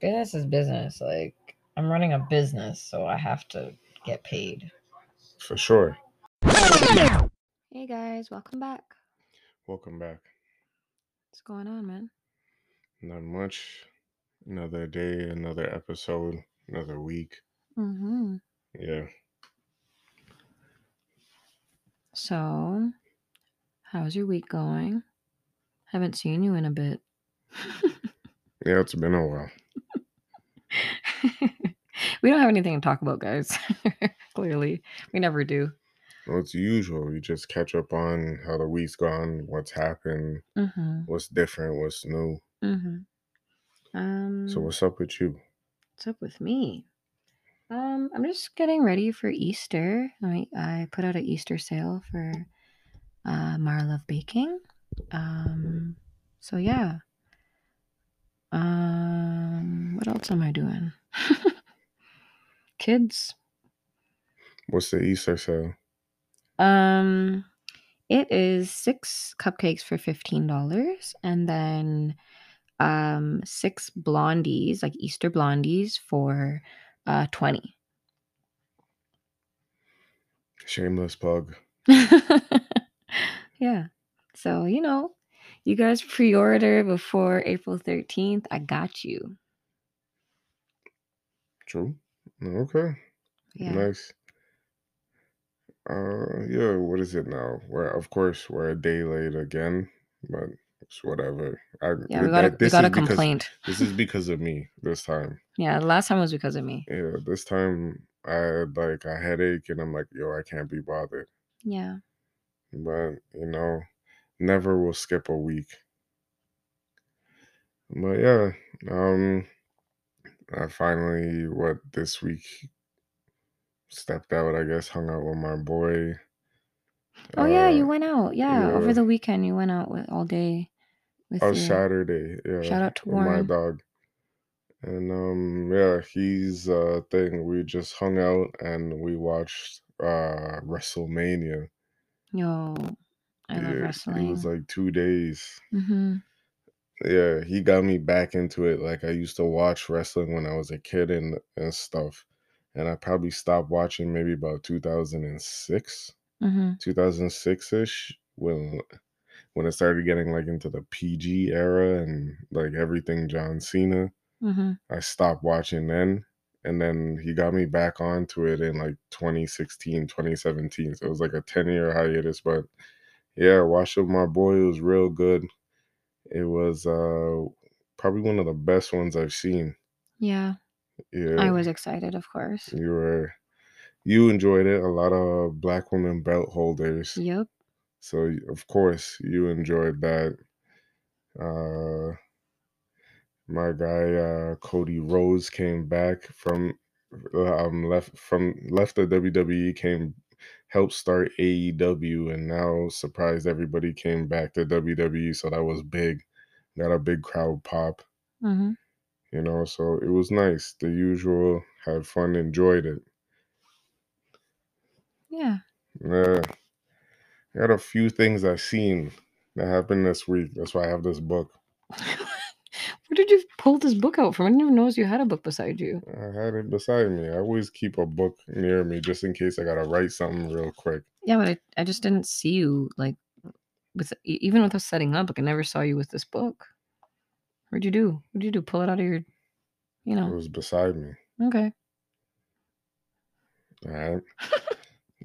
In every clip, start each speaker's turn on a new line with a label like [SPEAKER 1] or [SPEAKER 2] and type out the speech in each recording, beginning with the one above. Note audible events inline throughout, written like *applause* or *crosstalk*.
[SPEAKER 1] business is business. Like I'm running a business, so I have to get paid.
[SPEAKER 2] For sure.
[SPEAKER 1] Hey guys, welcome back.
[SPEAKER 2] Welcome back.
[SPEAKER 1] What's going on, man?
[SPEAKER 2] Not much. Another day, another episode, another week.
[SPEAKER 1] Mm-hmm.
[SPEAKER 2] Yeah.
[SPEAKER 1] So, how's your week going? Haven't seen you in a bit. *laughs*
[SPEAKER 2] Yeah, it's been a while. *laughs*
[SPEAKER 1] we don't have anything to talk about, guys. *laughs* Clearly, we never do.
[SPEAKER 2] Well, it's usual. We just catch up on how the week's gone, what's happened,
[SPEAKER 1] Mm-hmm.
[SPEAKER 2] what's different, what's new.
[SPEAKER 1] Mm-hmm. Um,
[SPEAKER 2] So what's up with you?
[SPEAKER 1] what's up with me? Um, I'm just getting ready for Easter. I I put out an Easter sale for uh Marlove Baking. Um, so yeah. Um, what else am I doing? *laughs* Kids.
[SPEAKER 2] What's the Easter sale?
[SPEAKER 1] Um, it is six cupcakes for fifteen dollars, and then um six blondies, like Easter blondies, for uh twenty.
[SPEAKER 2] Shameless plug. *laughs*
[SPEAKER 1] yeah. So, you know, you guys pre order before April 13th. I got you.
[SPEAKER 2] True. Okay.
[SPEAKER 1] Yeah.
[SPEAKER 2] Nice. Uh yeah, what is it now? We're of course we're a day late again, but it's whatever. I
[SPEAKER 1] Yeah, we
[SPEAKER 2] that-
[SPEAKER 1] got a, we got a
[SPEAKER 2] is because-
[SPEAKER 1] complaint.
[SPEAKER 2] This is because of me this time. *laughs*
[SPEAKER 1] Yeah, the last time was because of me.
[SPEAKER 2] Yeah, this time I had like a headache and I'm like, yo, I can't be bothered.
[SPEAKER 1] Yeah.
[SPEAKER 2] But you know, never will skip a week. But yeah, um I finally what this week stepped out, I guess, hung out with my boy.
[SPEAKER 1] Oh, yeah, you
[SPEAKER 2] Uh,
[SPEAKER 1] went out. Yeah,
[SPEAKER 2] yeah.
[SPEAKER 1] over the weekend, you went out with all day. With
[SPEAKER 2] Oh,
[SPEAKER 1] your-
[SPEAKER 2] Saturday. Yeah.
[SPEAKER 1] Shout out to
[SPEAKER 2] with my dog. And um yeah, he's uh thing. We just hung out and we watched uh WrestleMania.
[SPEAKER 1] Yo, I love wrestling.
[SPEAKER 2] It was like two days.
[SPEAKER 1] mm-hmm.
[SPEAKER 2] Yeah, he got me back into it. Like I used to watch wrestling when I was a kid and and stuff. And I probably stopped watching maybe about 2006,
[SPEAKER 1] Mm-hmm.
[SPEAKER 2] 2006ish when when it started getting like into the PG era and like everything John Cena.
[SPEAKER 1] Mm-hmm.
[SPEAKER 2] I stopped watching then. And then he got me back onto it in like 2016, 2017. So it was like a 10 year hiatus. But yeah, it with my boy. It was real good. It was uh probably one of the best ones I've seen.
[SPEAKER 1] Yeah,
[SPEAKER 2] Yeah.
[SPEAKER 1] I was excited, of course.
[SPEAKER 2] You were you enjoyed it. A lot of black women belt holders.
[SPEAKER 1] Yep.
[SPEAKER 2] So of course you enjoyed that. Uh my guy uh Cody Rhodes came back from um left from left the WWE came helped start AEW and now surprised everybody came back to WWE so that was big. Got a big crowd pop.
[SPEAKER 1] Mm-hmm.
[SPEAKER 2] you know so it was nice. The usual had fun enjoyed it.
[SPEAKER 1] Yeah.
[SPEAKER 2] yeah. I got a few things I've seen that happened this week. That's why I have this book. *laughs*
[SPEAKER 1] Where did you pull this book out from? I didn't even notice you had a book beside you.
[SPEAKER 2] I had it beside me I always keep a book near me just in case I gotta write something real quick
[SPEAKER 1] Yeah, but I, I just didn't see you like with even with us setting up. Like I never saw you with this book. What'd you do? What'd you do? Pull it out of your, you know?
[SPEAKER 2] it was beside me
[SPEAKER 1] Okay.
[SPEAKER 2] All right.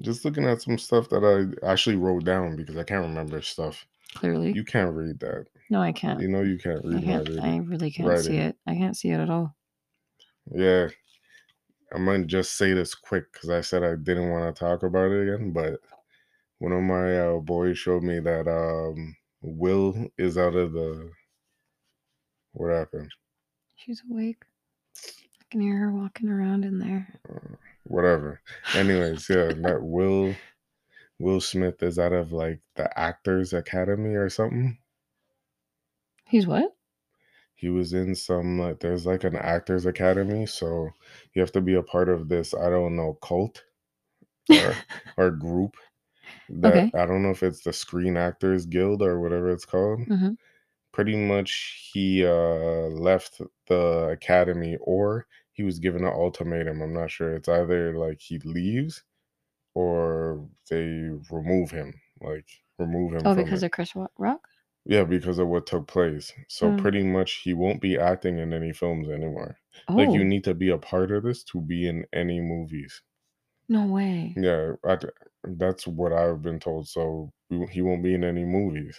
[SPEAKER 2] Just looking at some stuff that I actually wrote down because I can't remember stuff.
[SPEAKER 1] Clearly,
[SPEAKER 2] You can't read that.
[SPEAKER 1] no, I can't.
[SPEAKER 2] You know you can't read my
[SPEAKER 1] can't. I really can't see it. I can't see it at all.
[SPEAKER 2] Yeah. I'm gonna just say this quick because I said I didn't want to talk about it again, but one of my uh, boys showed me that um Will is out of the what happened?
[SPEAKER 1] She's awake. I can hear her walking around in there.
[SPEAKER 2] Whatever. Anyways, yeah, *laughs* that Will Will Smith is out of like the Actors Academy or something.
[SPEAKER 1] He's what?
[SPEAKER 2] he was in some like there's like an actors academy so you have to be a part of this i don't know cult or, *laughs* or group that
[SPEAKER 1] Okay.
[SPEAKER 2] i don't know if it's the screen actors guild or whatever it's called
[SPEAKER 1] Mhm.
[SPEAKER 2] pretty much he uh left the academy or he was given an ultimatum. I'm not sure. It's either like he leaves or they remove him, like remove him
[SPEAKER 1] Oh, because
[SPEAKER 2] it.
[SPEAKER 1] of Chris Rock?
[SPEAKER 2] Yeah, because of what took place. So
[SPEAKER 1] Mm.
[SPEAKER 2] pretty much he won't be acting in any films anymore. Like you
[SPEAKER 1] Oh,
[SPEAKER 2] need to be a part of this to be in any movies.
[SPEAKER 1] no way.
[SPEAKER 2] Yeah, I, that's what I've been told. So he won't be in any movies.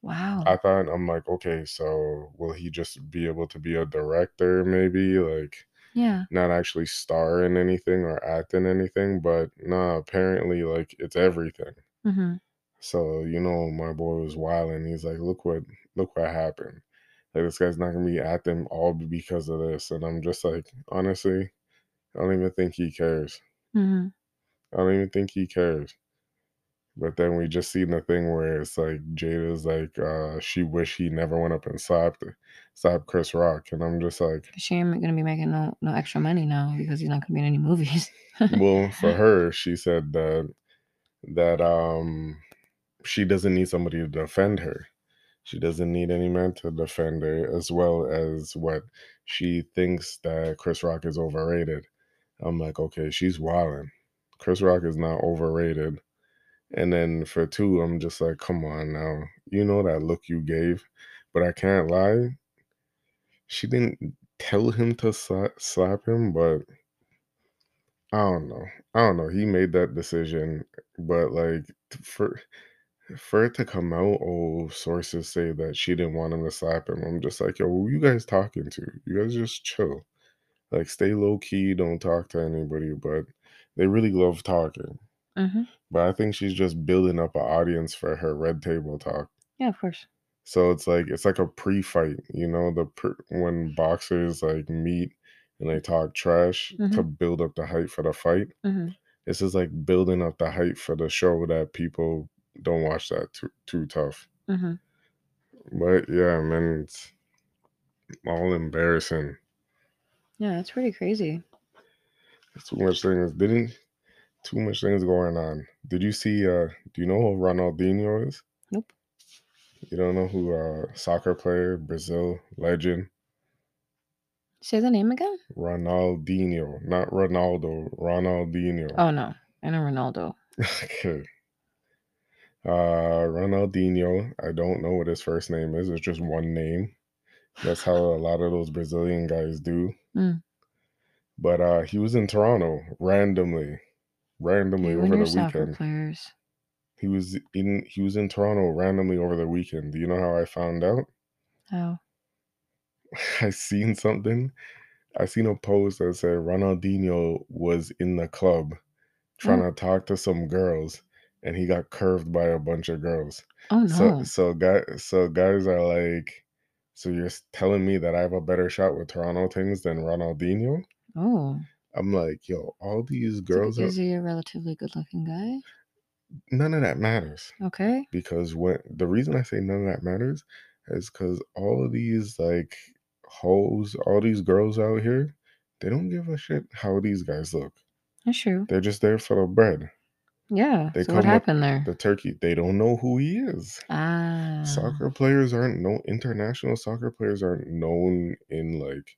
[SPEAKER 1] Wow.
[SPEAKER 2] I thought I'm like, okay, so will he just be able to be a director maybe? Like
[SPEAKER 1] yeah.
[SPEAKER 2] not actually star in anything or act in anything, but nah, apparently like it's everything.
[SPEAKER 1] Mm-hmm.
[SPEAKER 2] So, you know, my boy was wild and he's like, look what look what happened. Like this guy's not gonna be acting all because of this. And I'm just like, honestly, I don't even think he cares.
[SPEAKER 1] Mm-hmm.
[SPEAKER 2] I don't even think he cares. But then we just seen the thing where it's like Jada's like, uh, she wish he never went up and slapped slapped Chris Rock. And I'm just like,
[SPEAKER 1] She ain't gonna be making no no extra money now because he's not gonna be in any movies.
[SPEAKER 2] well, for *laughs* her, she said that that um she doesn't need somebody to defend her. She doesn't need any man to defend her, as well as what she thinks that Chris Rock is overrated. I'm like, okay, she's wilding. Chris Rock is not overrated. And then for two, I'm just like, come on now. You know that look you gave, but I can't lie. She didn't tell him to slap, slap him, but I don't know. I don't know. He made that decision, but like for for it to come out, oh, sources say that she didn't want him to slap him. I'm just like, yo, who you guys talking to? You guys just chill. Like, stay low key, don't talk to anybody, but they really love talking.
[SPEAKER 1] mm-hmm.
[SPEAKER 2] But I think she's just building up an audience for her red table talk.
[SPEAKER 1] Yeah, of course.
[SPEAKER 2] So it's like it's like a pre-fight, you know, the pre- when boxers like meet and they talk trash to build up the hype for the fight.
[SPEAKER 1] Mm-hmm.
[SPEAKER 2] This is like building up the hype for the show that people don't watch that too too tough.
[SPEAKER 1] Mm-hmm.
[SPEAKER 2] But yeah, man, it's all embarrassing.
[SPEAKER 1] Yeah, that's pretty crazy.
[SPEAKER 2] That's too much things didn't too much things going on. Did you see uh do you know who Ronaldinho is?
[SPEAKER 1] Nope.
[SPEAKER 2] You don't know who uh soccer player, Brazil legend,
[SPEAKER 1] Say the name again?
[SPEAKER 2] Ronaldinho, not Ronaldo, Ronaldinho.
[SPEAKER 1] Oh no, I know Ronaldo. *laughs*
[SPEAKER 2] okay. Uh Ronaldinho, I don't know what his first name is. It's just one name. That's how a lot of those Brazilian guys do.
[SPEAKER 1] Mm.
[SPEAKER 2] But uh he was in Toronto randomly. Randomly
[SPEAKER 1] You
[SPEAKER 2] over the weekend.
[SPEAKER 1] players.
[SPEAKER 2] He was in he was in Toronto randomly over the weekend. Do you know how I found out?
[SPEAKER 1] Oh. *laughs*
[SPEAKER 2] I seen something. I seen a post that said Ronaldinho was in the club trying
[SPEAKER 1] Oh.
[SPEAKER 2] to talk to some girls and he got curved by a bunch of girls.
[SPEAKER 1] Oh no.
[SPEAKER 2] So so guys so guys are like so you're telling me that I have a better shot with Toronto things than Ronaldinho?
[SPEAKER 1] oh.
[SPEAKER 2] I'm like, yo, all these
[SPEAKER 1] Is
[SPEAKER 2] girls are,
[SPEAKER 1] Is he a relatively good looking guy?
[SPEAKER 2] none of that matters.
[SPEAKER 1] Okay.
[SPEAKER 2] because when the reason I say none of that matters is because all of these like hoes, all these girls out here, they don't give a shit how these guys look.
[SPEAKER 1] That's true.
[SPEAKER 2] They're just there for the bread,
[SPEAKER 1] Yeah.
[SPEAKER 2] They
[SPEAKER 1] so what happened there?
[SPEAKER 2] the turkey. They don't know who he is.
[SPEAKER 1] ah.
[SPEAKER 2] Soccer players aren't no international soccer players aren't known in like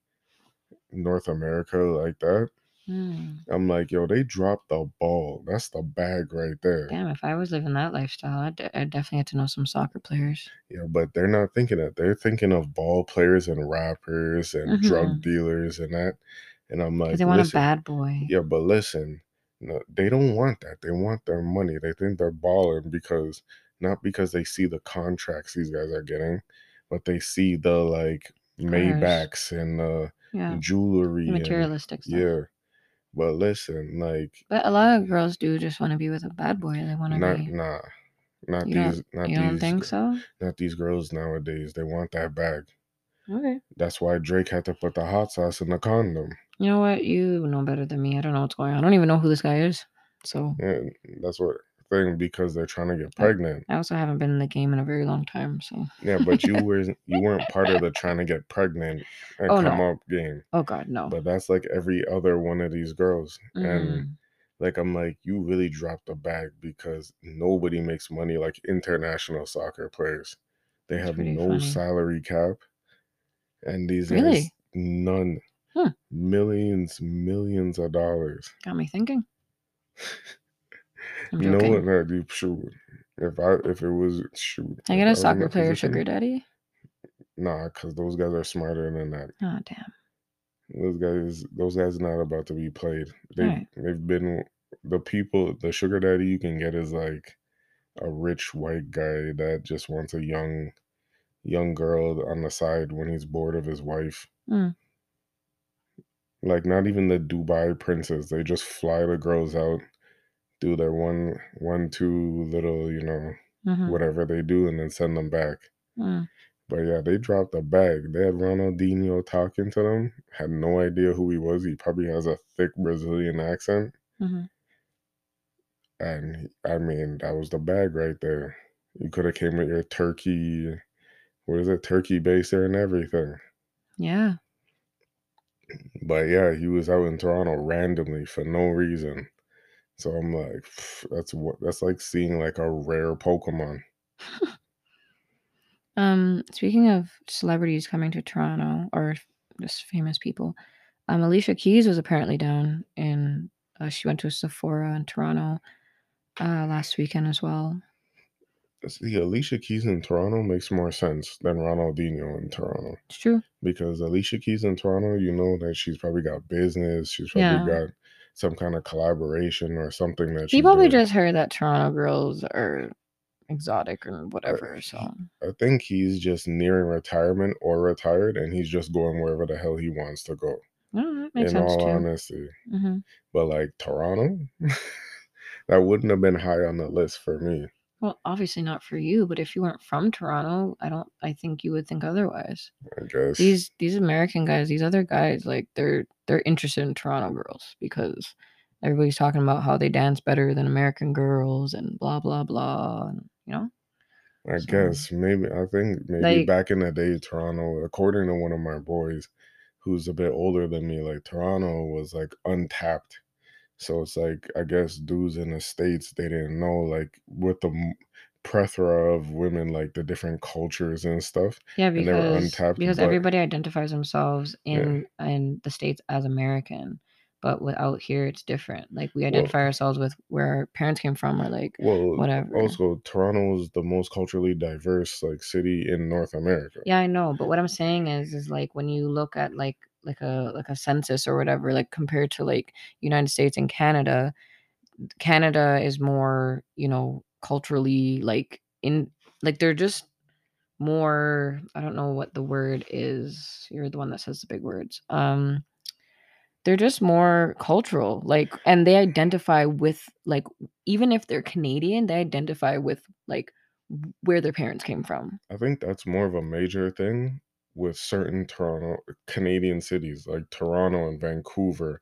[SPEAKER 2] North America like that.
[SPEAKER 1] Hmm.
[SPEAKER 2] I'm like, yo, they dropped the ball. That's the bag right there.
[SPEAKER 1] Damn, if I was living that lifestyle, I'd, I'd definitely have to know some soccer players.
[SPEAKER 2] Yeah, but they're not thinking that. They're thinking of ball players and rappers and drug
[SPEAKER 1] Mhm.
[SPEAKER 2] dealers and that. And I'm like,
[SPEAKER 1] they want
[SPEAKER 2] listen,
[SPEAKER 1] a bad boy.
[SPEAKER 2] yeah, but listen, no, they don't want that. They want their money. They think they're balling because not because they see the contracts these guys are getting, but they see the like Maybachs and the
[SPEAKER 1] Yeah.
[SPEAKER 2] jewelry.
[SPEAKER 1] The
[SPEAKER 2] and-
[SPEAKER 1] materialistic stuff.
[SPEAKER 2] yeah. But listen, like
[SPEAKER 1] But a lot of girls do just want to be with a bad boy. They want to
[SPEAKER 2] not
[SPEAKER 1] be.
[SPEAKER 2] nah. Not
[SPEAKER 1] You
[SPEAKER 2] these not
[SPEAKER 1] You
[SPEAKER 2] these
[SPEAKER 1] don't think so?
[SPEAKER 2] not these girls nowadays. They want that bag.
[SPEAKER 1] Okay.
[SPEAKER 2] That's why Drake had to put the hot sauce in the condom.
[SPEAKER 1] You know what? You know better than me. I don't know what's going on. I don't even know who this guy is. So
[SPEAKER 2] Yeah, that's what thing because they're trying to get pregnant.
[SPEAKER 1] I also haven't been in the game in a very long time. So
[SPEAKER 2] Yeah, but you *laughs* were you weren't part of the trying to get pregnant and
[SPEAKER 1] Oh, no.
[SPEAKER 2] come up game.
[SPEAKER 1] oh god, no.
[SPEAKER 2] But that's like every other one of these girls. And
[SPEAKER 1] Mm.
[SPEAKER 2] like I'm like, you really dropped the bag because nobody makes money like international soccer players. They have no
[SPEAKER 1] funny.
[SPEAKER 2] salary cap, and these guys none.
[SPEAKER 1] Hmm.
[SPEAKER 2] Millions, millions of dollars.
[SPEAKER 1] Got me thinking. *laughs* I'm
[SPEAKER 2] No
[SPEAKER 1] joking.
[SPEAKER 2] that you shoot. If I if it was shoot.
[SPEAKER 1] I get
[SPEAKER 2] I
[SPEAKER 1] a
[SPEAKER 2] in
[SPEAKER 1] soccer player
[SPEAKER 2] position-
[SPEAKER 1] sugar daddy.
[SPEAKER 2] Nah, because those guys are smarter than that.
[SPEAKER 1] Oh damn.
[SPEAKER 2] Those guys, those guys, not about to be played. They
[SPEAKER 1] Right.
[SPEAKER 2] they've been the people. The sugar daddy you can get is like a rich white guy that just wants a young, young girl on the side when he's bored of his wife.
[SPEAKER 1] Mm.
[SPEAKER 2] Like not even the Dubai princes. They just fly the girls out, do their one, one, two little, you know,
[SPEAKER 1] hmm
[SPEAKER 2] whatever they do, and then send them back.
[SPEAKER 1] Mm.
[SPEAKER 2] But yeah, they dropped a bag. They had Ronaldinho talking to them. Had no idea who he was. He probably has a thick Brazilian accent.
[SPEAKER 1] hmm
[SPEAKER 2] And I mean, that was the bag right there. You could have came with your turkey, what is it, turkey baster and everything.
[SPEAKER 1] Yeah.
[SPEAKER 2] But yeah, he was out in Toronto randomly for no reason. So I'm like, *sighs* that's what that's like seeing like a rare Pokemon. *laughs*
[SPEAKER 1] Um, speaking of celebrities coming to Toronto or just famous people, um, Alicia Keys was apparently down in. Uh, she went to a Sephora in Toronto uh, last weekend as well.
[SPEAKER 2] See, Alicia Keys in Toronto makes more sense than Ronaldinho in Toronto.
[SPEAKER 1] It's true.
[SPEAKER 2] because Alicia Keys in Toronto, you know that she's probably got business. She's probably
[SPEAKER 1] Yeah.
[SPEAKER 2] got some kind of collaboration or something that
[SPEAKER 1] He probably
[SPEAKER 2] doing.
[SPEAKER 1] just heard that Toronto girls are exotic or whatever. So
[SPEAKER 2] I think he's just nearing retirement or retired, and he's just going wherever the hell he wants to go.
[SPEAKER 1] no, that makes
[SPEAKER 2] in
[SPEAKER 1] sense
[SPEAKER 2] all
[SPEAKER 1] too.
[SPEAKER 2] honesty,
[SPEAKER 1] hmm
[SPEAKER 2] but like Toronto, *laughs* that wouldn't have been high on the list for me.
[SPEAKER 1] Well, obviously not for you, but if you weren't from Toronto, I don't. I think you would think otherwise.
[SPEAKER 2] I guess.
[SPEAKER 1] These these American guys, these other guys, like they're they're interested in Toronto girls because everybody's talking about how they dance better than American girls and blah blah blah. And, you know,
[SPEAKER 2] I
[SPEAKER 1] so-
[SPEAKER 2] guess maybe I think maybe
[SPEAKER 1] Like-
[SPEAKER 2] back in the day, Toronto, according to one of my boys, who's a bit older than me, like Toronto was like untapped. So it's like I guess dudes in the states they didn't know like with the m- plethora of women, like the different cultures and stuff.
[SPEAKER 1] yeah,
[SPEAKER 2] they were
[SPEAKER 1] because
[SPEAKER 2] untapped,
[SPEAKER 1] because
[SPEAKER 2] but-
[SPEAKER 1] everybody identifies themselves
[SPEAKER 2] Yeah.
[SPEAKER 1] in in the states as American, but without here it's different. Like we identify ourselves with where our parents came from, or like
[SPEAKER 2] Well,
[SPEAKER 1] Whatever.
[SPEAKER 2] Also, Toronto is the most culturally diverse like city in North America.
[SPEAKER 1] Yeah, I know, but what I'm saying is, is like when you look at like like a like a census or whatever, like compared to like United States and Canada, Canada is more, you know, culturally like in like they're just more. I don't know what the word is. You're the one that says the big words. Um, they're just more cultural, like, and they identify with like even if they're Canadian, they identify with like where their parents came from.
[SPEAKER 2] I think that's more of a major thing with certain Toronto Canadian cities like Toronto and Vancouver.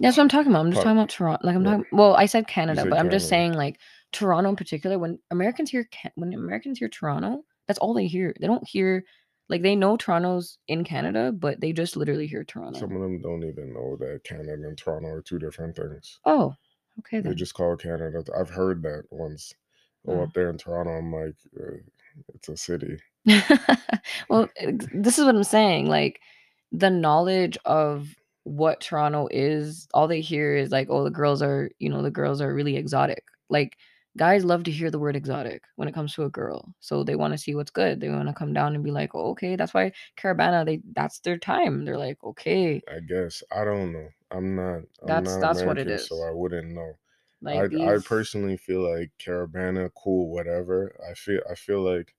[SPEAKER 1] That's what I'm talking about. I'm just talking about Toronto. Like I'm
[SPEAKER 2] Right.
[SPEAKER 1] talking. Well, I said Canada,
[SPEAKER 2] said
[SPEAKER 1] but I'm just saying like Toronto in particular. When Americans hear when Americans hear Toronto, that's all they hear. They don't hear like they know Toronto's in Canada, but they just literally hear Toronto.
[SPEAKER 2] Some of them don't even know that Canada and Toronto are two different things.
[SPEAKER 1] oh, okay
[SPEAKER 2] They just call Canada. I've heard that once. Oh,
[SPEAKER 1] Oh.
[SPEAKER 2] up there in Toronto, I'm like, uh, it's a city. *laughs*
[SPEAKER 1] well, eh, this is what I'm saying. Like the knowledge of what Toronto is, all they hear is like, oh, the girls are, you know, the girls are really exotic. Like guys love to hear the word exotic when it comes to a girl. So they want to see what's good. They want to come down and be like, oh, okay, that's why Caribana, they that's their time. They're like, okay,
[SPEAKER 2] I guess I don't know. I'm not. I'm
[SPEAKER 1] That's-
[SPEAKER 2] not
[SPEAKER 1] that's what it
[SPEAKER 2] is. So. I wouldn't know.
[SPEAKER 1] like
[SPEAKER 2] I, I personally feel like Caribana, cool, whatever. I feel I feel like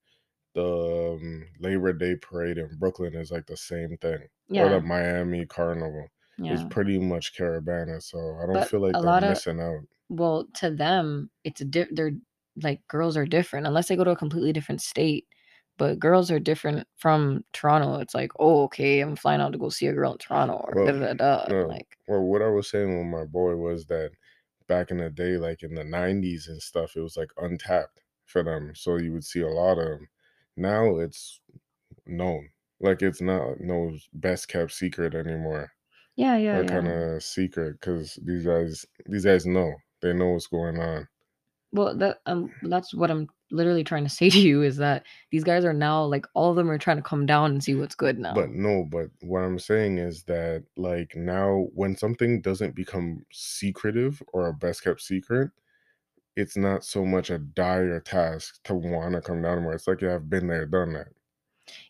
[SPEAKER 2] the um, Labor Day parade in Brooklyn is like the same thing, or the Miami Carnival is pretty much Caribana. So I don't
[SPEAKER 1] But
[SPEAKER 2] feel like
[SPEAKER 1] a
[SPEAKER 2] they're
[SPEAKER 1] lot of-
[SPEAKER 2] missing out.
[SPEAKER 1] well to them it's a di- they're like girls are different unless they go to a completely different state but girls are different from toronto it's like oh okay i'm flying out to go see a girl in toronto or
[SPEAKER 2] Well,
[SPEAKER 1] da, da, da.
[SPEAKER 2] no.
[SPEAKER 1] like
[SPEAKER 2] Well, what I was saying with my boy was that back in the day, like in the '90s and stuff, it was like untapped for them. So you would see a lot of them. Now it's known. Like it's not no best kept secret anymore.
[SPEAKER 1] yeah yeah
[SPEAKER 2] that
[SPEAKER 1] yeah
[SPEAKER 2] kind of secret because these guys these guys know they know what's going on
[SPEAKER 1] well that um that's what i'm literally trying to *laughs* say to you is that these guys are now like all of them are trying to come down and see what's good now.
[SPEAKER 2] But no, but what I'm saying is that like now when something doesn't become secretive or a best kept secret, it's not so much a dire task to want to come down where it's like yeah, I've been there, done that.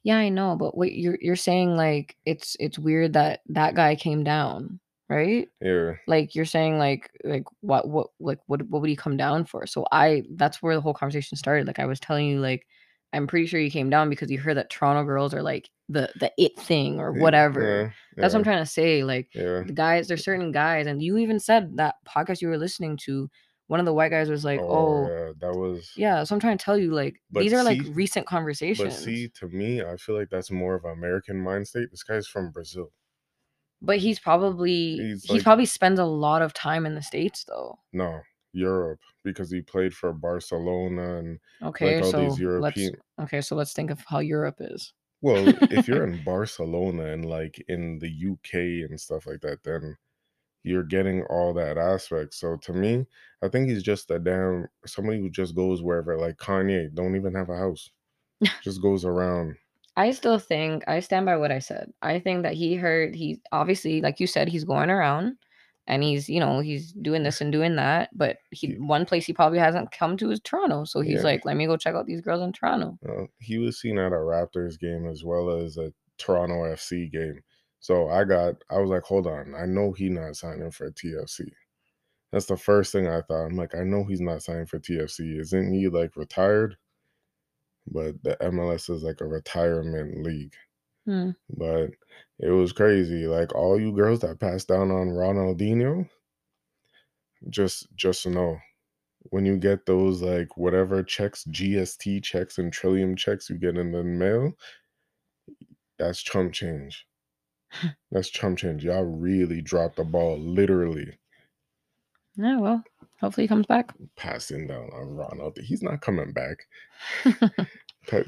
[SPEAKER 1] yeah, I know, but what you're you're saying like it's it's weird that that guy came down, right?
[SPEAKER 2] Yeah.
[SPEAKER 1] Like you're saying like like what what like what what would he come down for? So I that's where the whole conversation started. Like I was telling you like I'm pretty sure you came down because you heard that Toronto girls are like the the it thing or whatever.
[SPEAKER 2] Yeah.
[SPEAKER 1] That's what I'm trying to say. Like
[SPEAKER 2] Yeah.
[SPEAKER 1] the guys, there's certain guys, and you even said that podcast you were listening to, one of the white guys was like,
[SPEAKER 2] oh,
[SPEAKER 1] "Oh,
[SPEAKER 2] that was
[SPEAKER 1] yeah." So I'm trying to tell you, like these are like
[SPEAKER 2] see-
[SPEAKER 1] recent
[SPEAKER 2] But
[SPEAKER 1] conversations.
[SPEAKER 2] see, to me, I feel like that's more of an American mind state. This guy's from Brazil.
[SPEAKER 1] But he's probably
[SPEAKER 2] He's
[SPEAKER 1] he
[SPEAKER 2] like-
[SPEAKER 1] probably spends a lot of time in the states though.
[SPEAKER 2] No, Europe, because he played for Barcelona and
[SPEAKER 1] Okay,
[SPEAKER 2] all
[SPEAKER 1] so
[SPEAKER 2] these
[SPEAKER 1] let's
[SPEAKER 2] European-
[SPEAKER 1] okay, so let's think of how Europe is.
[SPEAKER 2] well, if you're *laughs* in Barcelona and like in the UK and stuff like that, then you're getting all that aspect. So to me, I think he's just a damn somebody who just goes wherever. Like Kanye, don't even have a house, *laughs* just goes around.
[SPEAKER 1] I still think I stand by what I said. I think that he heard he obviously, like you said, he's going around and he's, you know, he's doing this and doing that. But he one place he probably hasn't come to is Toronto. So he's
[SPEAKER 2] Yeah.
[SPEAKER 1] like, let me go check out these girls in Toronto.
[SPEAKER 2] Uh, he was seen at a Raptors game as well as a Toronto FC game. So I got, I was like, hold on, I know he not signing for TFC. That's the first thing I thought. I'm like, I know he's not signing for TFC. Isn't he like retired? But the MLS is like a retirement league.
[SPEAKER 1] Hmm.
[SPEAKER 2] But it was crazy. Like all you girls that passed down on Ronaldinho, just just to know when you get those like whatever checks, GST checks and Trillium checks you get in the mail, that's chump change. That's chump change. Y'all really dropped the ball, literally
[SPEAKER 1] Yeah, well, hopefully he comes back.
[SPEAKER 2] passing down on Ronald. He's not coming back. *laughs*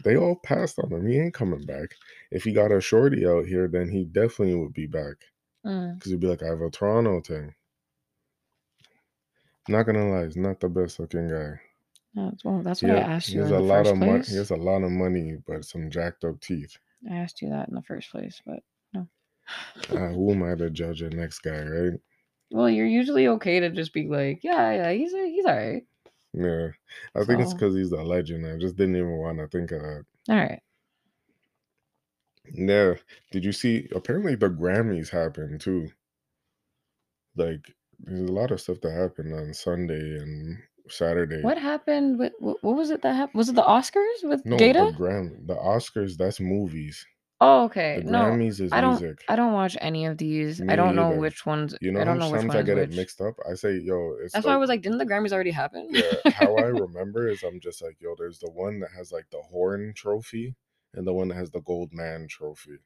[SPEAKER 2] They all passed on him. He ain't coming back. If he got a shorty out here, then he definitely would be back.
[SPEAKER 1] Mm,
[SPEAKER 2] Because he'd be like, I have a Toronto thing. Not gonna lie, he's not the best looking guy.
[SPEAKER 1] yeah, well, that's
[SPEAKER 2] He
[SPEAKER 1] what I
[SPEAKER 2] ha-
[SPEAKER 1] asked
[SPEAKER 2] he
[SPEAKER 1] you
[SPEAKER 2] has
[SPEAKER 1] in
[SPEAKER 2] a lot of money. He has a lot of money, but some jacked up teeth.
[SPEAKER 1] I asked you that in the first place, but.
[SPEAKER 2] Uh, who am I to judge the next guy, right?
[SPEAKER 1] Well, you're usually okay to just be like, yeah, yeah, he's he's all right.
[SPEAKER 2] Yeah, I think it's because he's a legend. I just didn't even want to think of that.
[SPEAKER 1] All right.
[SPEAKER 2] Yeah. Did you see? Apparently, the Grammys happened too. Like, there's a lot of stuff that happened on Sunday and Saturday.
[SPEAKER 1] What happened with what, what was it that happened? Was it the Oscars with
[SPEAKER 2] No,
[SPEAKER 1] Jada?
[SPEAKER 2] the Gram, the Oscars. That's movies.
[SPEAKER 1] Oh, okay.
[SPEAKER 2] The
[SPEAKER 1] no,
[SPEAKER 2] Grammys is
[SPEAKER 1] I don't.
[SPEAKER 2] music.
[SPEAKER 1] I don't watch any of these.
[SPEAKER 2] Me
[SPEAKER 1] I don't know
[SPEAKER 2] either.
[SPEAKER 1] which ones.
[SPEAKER 2] You know
[SPEAKER 1] I don't know which
[SPEAKER 2] sometimes I get it
[SPEAKER 1] which.
[SPEAKER 2] mixed up. I say, yo, it's
[SPEAKER 1] That's
[SPEAKER 2] like,
[SPEAKER 1] why I was like, didn't the Grammys already happen?
[SPEAKER 2] yeah, how I *laughs* remember is I'm just like, yo, there's the one that has like the horn trophy and the one that has the gold man trophy.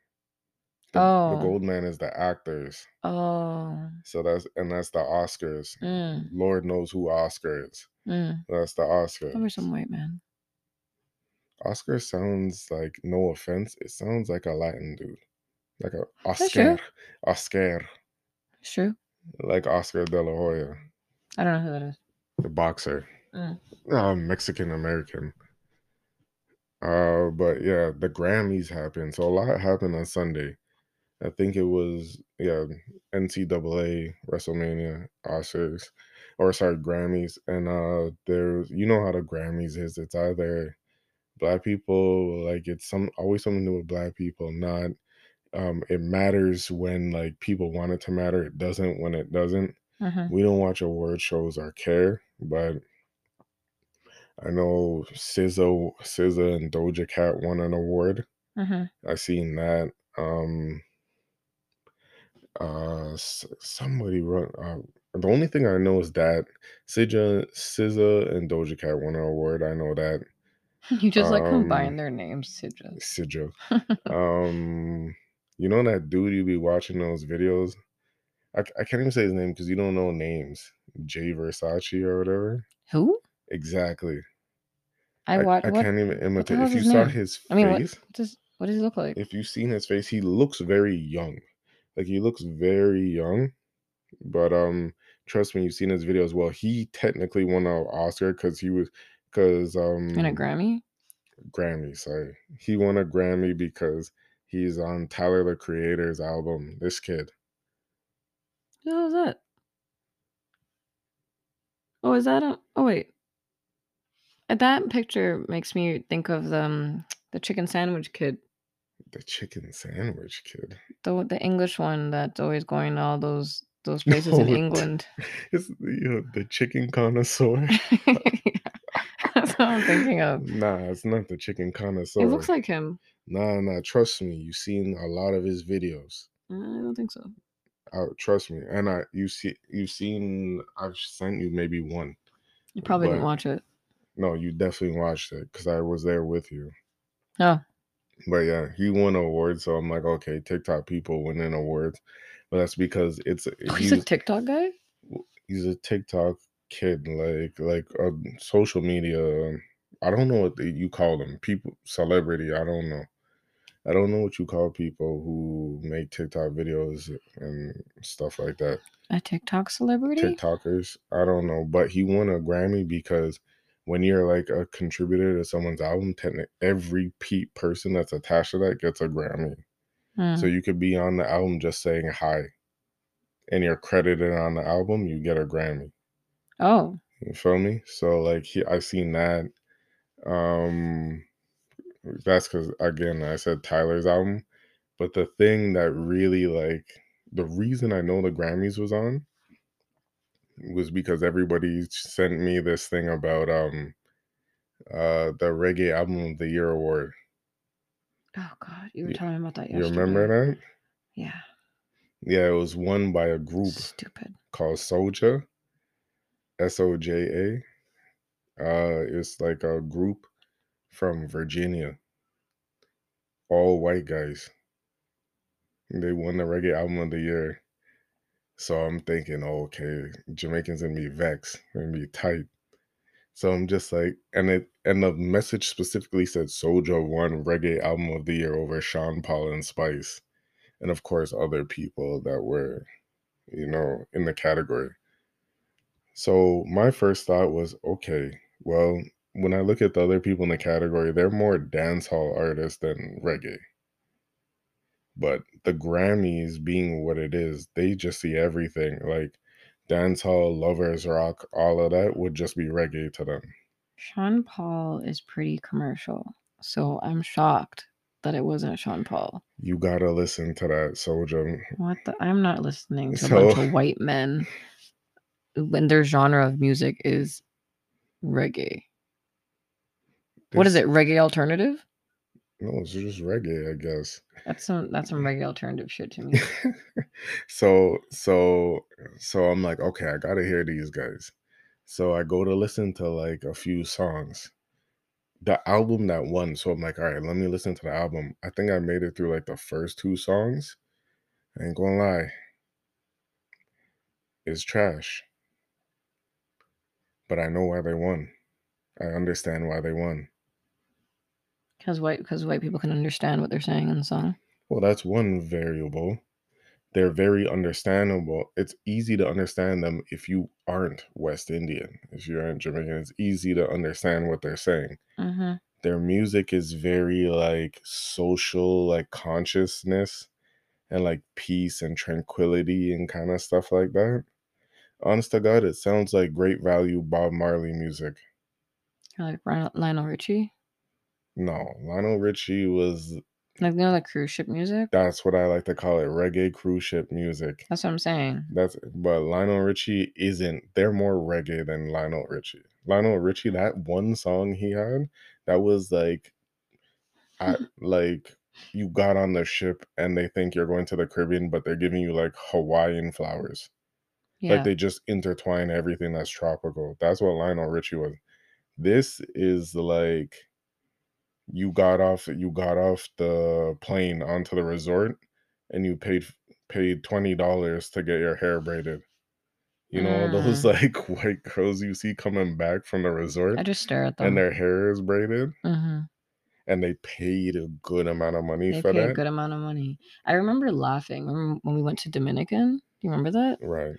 [SPEAKER 2] The,
[SPEAKER 1] Oh.
[SPEAKER 2] the gold man is the actors.
[SPEAKER 1] oh.
[SPEAKER 2] So that's and that's the Oscars.
[SPEAKER 1] Mm,
[SPEAKER 2] Lord knows who Oscar is.
[SPEAKER 1] mm.
[SPEAKER 2] That's the Oscar.
[SPEAKER 1] Probably some white man.
[SPEAKER 2] Oscar sounds like no offense, it sounds like a Latin dude. Like a. Oscar. Oscar.
[SPEAKER 1] It's true.
[SPEAKER 2] Like Oscar de la Hoya.
[SPEAKER 1] I don't know who that is.
[SPEAKER 2] The boxer.
[SPEAKER 1] Mm.
[SPEAKER 2] uh, Mexican American. Uh, but yeah, the Grammys happened. So a lot happened on Sunday. I think it was yeah, NCAA, WrestleMania, Oscars, or sorry, Grammys. And uh there's you know how the Grammys is. It's either black people, like it's some always something to do with black people, not um it matters when like people want it to matter. It doesn't when it doesn't
[SPEAKER 1] Mhm.
[SPEAKER 2] we don't watch award shows or care, but I know SZA, SZA and Doja Cat won an award.
[SPEAKER 1] Mhm.
[SPEAKER 2] I seen that. Um, uh, somebody run. Uh, the only thing I know is that SZA, SZA and Doja Cat won an award. I know that. *laughs*
[SPEAKER 1] You just like
[SPEAKER 2] Um,
[SPEAKER 1] combine their names just.
[SPEAKER 2] SZA. *laughs* um, you know that dude you be watching those videos. I, I can't even say his name because you don't know names. Jay Versace or whatever.
[SPEAKER 1] Who?
[SPEAKER 2] Exactly.
[SPEAKER 1] I
[SPEAKER 2] I,
[SPEAKER 1] watch.
[SPEAKER 2] I
[SPEAKER 1] what?
[SPEAKER 2] can't even imitate. If you saw
[SPEAKER 1] name?
[SPEAKER 2] his
[SPEAKER 1] I mean, what- What does what does he look like?
[SPEAKER 2] if you've seen his face, he looks very young. Like he looks very young. But um, trust me, you've seen his videos. Well, he technically won an Oscar because he was because um
[SPEAKER 1] And a Grammy?
[SPEAKER 2] Grammy, sorry. He won a Grammy because he's on Tyler the Creator's album. This kid.
[SPEAKER 1] Who is that? Oh, is that a oh wait. Uh, That picture makes me think of the um, the chicken sandwich kid.
[SPEAKER 2] The chicken sandwich kid.
[SPEAKER 1] The the English one that's always going to all those those *laughs* places in England. *laughs*
[SPEAKER 2] It's you know, the chicken connoisseur. *laughs* *laughs*
[SPEAKER 1] That's what I'm thinking of.
[SPEAKER 2] Nah, it's not the chicken connoisseur.
[SPEAKER 1] It looks like him.
[SPEAKER 2] nah, nah. Trust me, you've seen a lot of his videos.
[SPEAKER 1] I don't think so.
[SPEAKER 2] Uh, trust me, and I you see you've seen. I've sent you maybe one.
[SPEAKER 1] You probably didn't watch it.
[SPEAKER 2] No, you definitely watched it because I was there with you.
[SPEAKER 1] Oh,
[SPEAKER 2] But yeah, he won an award, so I'm like, okay, TikTok people winning awards, but that's because it's
[SPEAKER 1] he's a TikTok guy.
[SPEAKER 2] he's a TikTok kid, like like a social media. Um, I don't know what the- you call them, people, celebrity. I don't know. I don't know what you call people who make TikTok videos and stuff like that.
[SPEAKER 1] A TikTok celebrity.
[SPEAKER 2] TikTokers. I don't know, but he won a Grammy because when you're like a contributor to someone's album, every peep person that's attached to that gets a Grammy. So mm. you could be on the album just saying hi, and you're credited on the album, you get a Grammy.
[SPEAKER 1] Oh,
[SPEAKER 2] You feel me? So like he, I've seen that. Um, that's because again I said Tyler's album, but the thing that really like the reason I know the Grammys was on was because everybody sent me this thing about um uh the reggae album of the year award.
[SPEAKER 1] oh God, you were telling me about that yesterday.
[SPEAKER 2] You remember that?
[SPEAKER 1] Yeah.
[SPEAKER 2] Yeah, it was won by a group
[SPEAKER 1] Stupid.
[SPEAKER 2] called Soja. Uh, it's like a group from Virginia, all white guys. They won the reggae album of the year. So I'm thinking, oh, okay, Jamaicans gonna be vexed, gonna be tight. So I'm just like, and it and the message specifically said Soja won reggae album of the year over Sean Paul and Spice, and of course other people that were, you know, in the category. So my first thought was, okay, well, when I look at the other people in the category, they're more dancehall artists than reggae. But the Grammys being what it is, they just see everything. Like dancehall, lovers rock, all of that would just be reggae to them.
[SPEAKER 1] Sean Paul is pretty commercial, so I'm shocked that it wasn't Sean Paul.
[SPEAKER 2] You gotta listen to that Soja.
[SPEAKER 1] What the? I'm not listening to a bunch of white men when their genre of music is reggae. What is it? Reggae alternative?
[SPEAKER 2] No, it's just reggae, I guess.
[SPEAKER 1] That's some that's some reggae alternative shit to me. *laughs*
[SPEAKER 2] so so so I'm like, okay, I gotta hear these guys. So I go to listen to like a few songs. The album that won. So I'm like, all right, let me listen to the album. I think I made it through like the first two songs. I ain't gonna lie. It's trash. But I know why they won. I understand why they won.
[SPEAKER 1] Because white because white people can understand what they're saying in the song.
[SPEAKER 2] Well, that's one variable. They're very understandable. It's easy to understand them if you aren't West Indian. If you aren't Jamaican, it's easy to understand what they're saying.
[SPEAKER 1] Mm-hmm.
[SPEAKER 2] Their music is very like social, like consciousness and like peace and tranquility and kind of stuff like that. Honest to God, it sounds like great value Bob Marley music.
[SPEAKER 1] Like Lionel- Richie.
[SPEAKER 2] No, Lionel Richie was
[SPEAKER 1] Like you know the cruise ship music?
[SPEAKER 2] that's what I like to call it reggae cruise ship music.
[SPEAKER 1] That's what I'm saying.
[SPEAKER 2] That's but Lionel Richie isn't. They're more reggae than Lionel Richie. Lionel Richie, that one song he had, that was like, I *laughs* like you got on the ship and they think you're going to the Caribbean, but they're giving you like Hawaiian flowers.
[SPEAKER 1] Yeah.
[SPEAKER 2] Like they just intertwine everything that's tropical. That's what Lionel Richie was. This is like you got off you got off the plane onto the resort and you paid paid twenty dollars to get your hair braided. You know, those *laughs* like white girls you see coming back from the resort
[SPEAKER 1] I just stare at them.
[SPEAKER 2] and their hair is braided
[SPEAKER 1] hmm
[SPEAKER 2] and they paid a good amount of money
[SPEAKER 1] They
[SPEAKER 2] for
[SPEAKER 1] pay a
[SPEAKER 2] that.
[SPEAKER 1] good amount of money. I remember laughing when we went to Dominican. Do you remember that?
[SPEAKER 2] Right.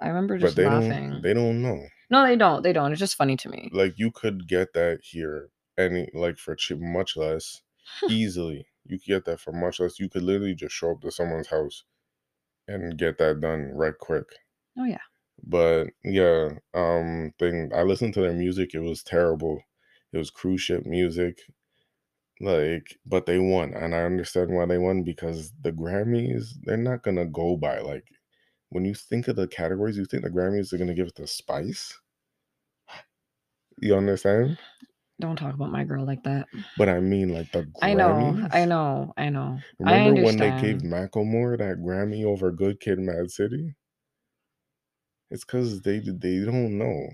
[SPEAKER 1] I remember just but
[SPEAKER 2] they
[SPEAKER 1] laughing.
[SPEAKER 2] don't. They don't know.
[SPEAKER 1] no, they don't. They don't. It's just funny to me.
[SPEAKER 2] Like you could get that here, any like for cheap, much less *laughs* easily. You could get that for much less. You could literally just show up to someone's house and get that done right quick.
[SPEAKER 1] Oh yeah.
[SPEAKER 2] But yeah, um, thing I listened to their music. It was terrible. It was cruise ship music. Like, but they won, and I understand why they won because the Grammys they're not gonna go by like when you think of the categories. You think the Grammys are gonna give it the spice. You understand?
[SPEAKER 1] Don't talk about my girl like that.
[SPEAKER 2] But I mean, like the Grammys.
[SPEAKER 1] I know. I know. I know. I
[SPEAKER 2] Remember when they gave. Macklemore that Grammy over Good Kid, Mad City? It's because they they don't know.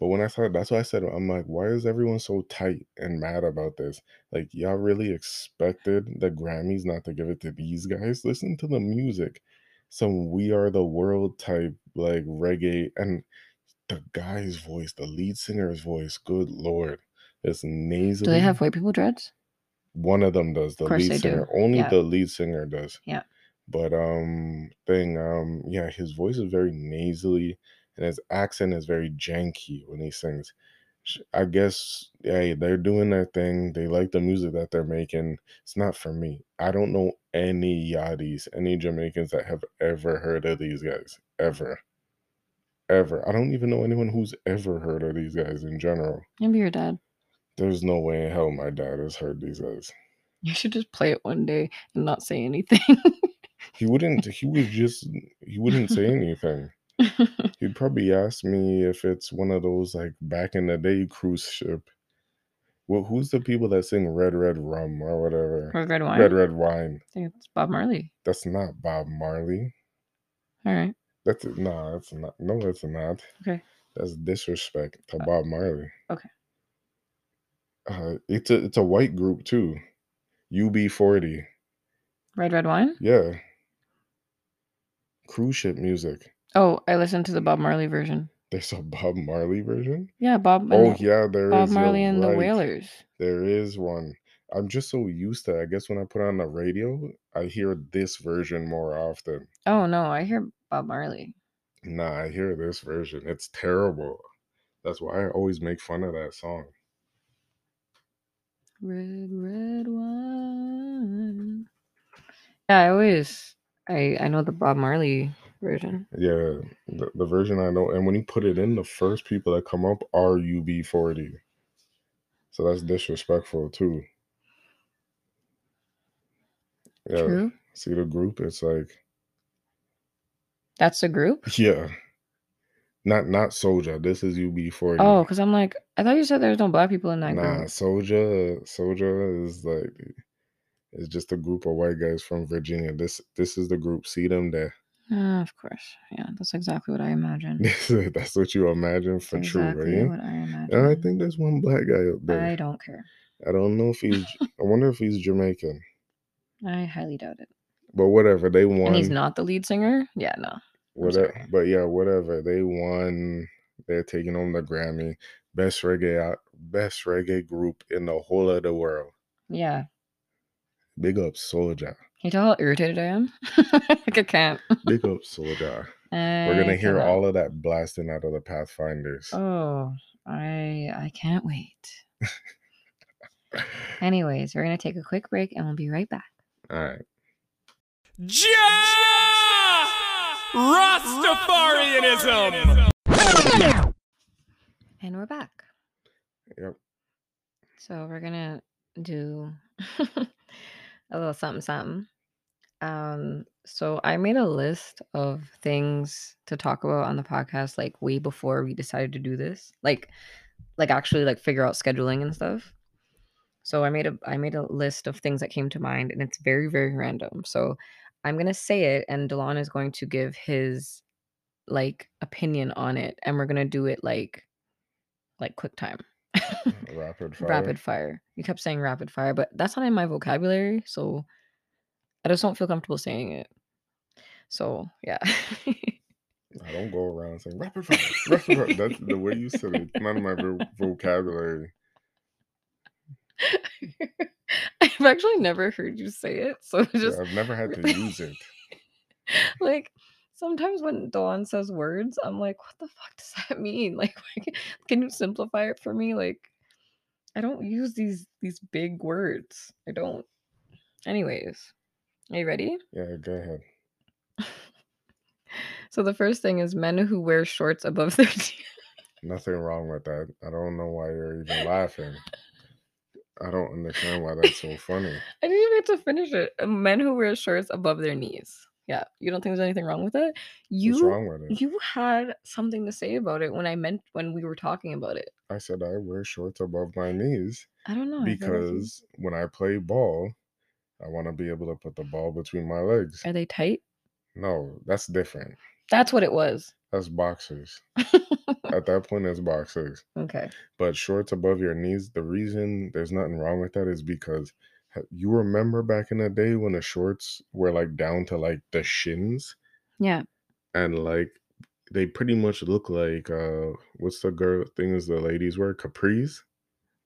[SPEAKER 2] But when I saw that's why I said I'm like, why is everyone so tight and mad about this? Like, y'all really expected the Grammys not to give it to these guys? Listen to the music. Some We Are the World type like reggae and the guy's voice, the lead singer's voice, good lord. It's nasally.
[SPEAKER 1] Do they have white people dreads?
[SPEAKER 2] One of them does. The lead
[SPEAKER 1] they do.
[SPEAKER 2] singer. Only
[SPEAKER 1] Yeah.
[SPEAKER 2] the lead singer does.
[SPEAKER 1] Yeah.
[SPEAKER 2] But um thing, um, yeah, his voice is very nasally and his accent is very janky when he sings. I guess hey, they're doing their thing. They like the music that they're making. It's not for me. I don't know any Yardies, any Jamaicans that have ever heard of these guys. Ever. Ever. I don't even know anyone who's ever heard of these guys in general.
[SPEAKER 1] Maybe your dad.
[SPEAKER 2] There's no way in hell my dad has heard these guys.
[SPEAKER 1] You should just play it one day and not say anything.
[SPEAKER 2] He wouldn't. *laughs* He was just. He wouldn't say anything. *laughs* He'd probably ask me if it's one of those like back in the day cruise ship. Well, who's the people that sing "Red Red Rum" or whatever?
[SPEAKER 1] Red red wine.
[SPEAKER 2] Red Red Wine.
[SPEAKER 1] I think it's Bob Marley.
[SPEAKER 2] That's not Bob Marley.
[SPEAKER 1] All right.
[SPEAKER 2] That's no. That's not. No, it's not.
[SPEAKER 1] Okay.
[SPEAKER 2] That's disrespect to
[SPEAKER 1] Uh,
[SPEAKER 2] Bob Marley.
[SPEAKER 1] okay.
[SPEAKER 2] Uh, it's a it's a white group too. UB40.
[SPEAKER 1] Red red wine.
[SPEAKER 2] Yeah. Cruise ship music.
[SPEAKER 1] Oh, I listened to the Bob Marley version.
[SPEAKER 2] There's a Bob Marley version.
[SPEAKER 1] Yeah, Bob.
[SPEAKER 2] Oh yeah, there is.
[SPEAKER 1] Bob
[SPEAKER 2] you're
[SPEAKER 1] Marley and the
[SPEAKER 2] right.
[SPEAKER 1] Wailers.
[SPEAKER 2] There is one. I'm just so used to. it. I guess when I put on the radio, I hear this version more often.
[SPEAKER 1] Oh no, I hear Bob Marley.
[SPEAKER 2] Nah, I hear this version. It's terrible. That's why I always make fun of that song.
[SPEAKER 1] Red red wine. Yeah, I always I I know the Bob Marley version.
[SPEAKER 2] Yeah, the, the version I know. And when you put it in, the first people that come up are UB40. So that's disrespectful too. Yeah.
[SPEAKER 1] True.
[SPEAKER 2] See the group? It's like,
[SPEAKER 1] That's the group. *laughs*
[SPEAKER 2] yeah. Not not Soja. This is UB40.
[SPEAKER 1] Oh, because I'm like, I thought you said there's no black people in that
[SPEAKER 2] Nah,
[SPEAKER 1] group.
[SPEAKER 2] Soja, Soja is like it's just a group of white guys from Virginia. This this is the group. See them there.
[SPEAKER 1] Ah, of course. Yeah, that's exactly what I imagined. *laughs*
[SPEAKER 2] That's what you imagine for
[SPEAKER 1] That's
[SPEAKER 2] true,
[SPEAKER 1] exactly
[SPEAKER 2] right?
[SPEAKER 1] what I imagined.
[SPEAKER 2] And I think there's one black guy up there.
[SPEAKER 1] I don't care.
[SPEAKER 2] I don't know if he's. *laughs* I wonder if he's Jamaican.
[SPEAKER 1] I highly doubt it.
[SPEAKER 2] But whatever, they won.
[SPEAKER 1] And he's not the lead singer? Yeah, no.
[SPEAKER 2] Whatever, but yeah, whatever. They won. They're taking home the Grammy. Best reggae, out- best reggae group in the whole of the world.
[SPEAKER 1] Yeah.
[SPEAKER 2] Big up
[SPEAKER 1] Soja. You tell how irritated I am? *laughs* like I can't.
[SPEAKER 2] Big up Soja. We're gonna hear
[SPEAKER 1] cannot.
[SPEAKER 2] all of that blasting out of the Pathfinders.
[SPEAKER 1] Oh, I I can't wait. *laughs* Anyways, we're gonna take a quick break and we'll be right back.
[SPEAKER 2] All right.
[SPEAKER 3] Ja! Rastafarianism!
[SPEAKER 1] And we're back.
[SPEAKER 2] Yep.
[SPEAKER 1] So we're gonna do *laughs* a little something something. Um, so I made a list of things to talk about on the podcast like way before we decided to do this. Like like actually like figure out scheduling and stuff. So I made a I made a list of things that came to mind and it's very, very random. So I'm gonna say it and Dillon is going to give his like opinion on it and we're gonna do it like like quick time.
[SPEAKER 2] Rapid *laughs* fire.
[SPEAKER 1] rapid fire. You kept saying rapid fire, but that's not in my vocabulary, so I just don't feel comfortable saying it. So yeah. *laughs*
[SPEAKER 2] I don't go around saying rapid fire. Rapid fire. That's the way you said it. It's not in my vo- vocabulary. *laughs*
[SPEAKER 1] I've actually never heard you say it, so it's *laughs*
[SPEAKER 2] Yeah,
[SPEAKER 1] just
[SPEAKER 2] I've never had to use it.
[SPEAKER 1] like Sometimes when Dawn says words, I'm like, "What the fuck does that mean?" Like, can you simplify it for me? Like, I don't use these these big words. I don't. Anyways, are you ready?
[SPEAKER 2] Yeah, go ahead. *laughs*
[SPEAKER 1] So the first thing is men who wear shorts above their *laughs*
[SPEAKER 2] Nothing wrong with that. I don't know why you're even laughing. I don't understand why that's so funny. *laughs*
[SPEAKER 1] I didn't even get to finish it. Uh, Men who wear shorts above their knees. Yeah, you don't think there's anything wrong with it? You
[SPEAKER 2] What's wrong with it?
[SPEAKER 1] you had something to say about it when I meant when we were talking about it.
[SPEAKER 2] I said I wear shorts above my knees
[SPEAKER 1] I don't know. I feel like you-
[SPEAKER 2] because when I play ball, I want to be able to put the ball between my legs.
[SPEAKER 1] are they tight?
[SPEAKER 2] No, that's different.
[SPEAKER 1] That's what it was.
[SPEAKER 2] That's boxers. *laughs* At that point, it's boxers.
[SPEAKER 1] okay.
[SPEAKER 2] But shorts above your knees, the reason there's nothing wrong with that is because you remember back in the day when the shorts were like down to like the shins
[SPEAKER 1] Yeah.
[SPEAKER 2] and like they pretty much look like uh what's the girl things the ladies wear capris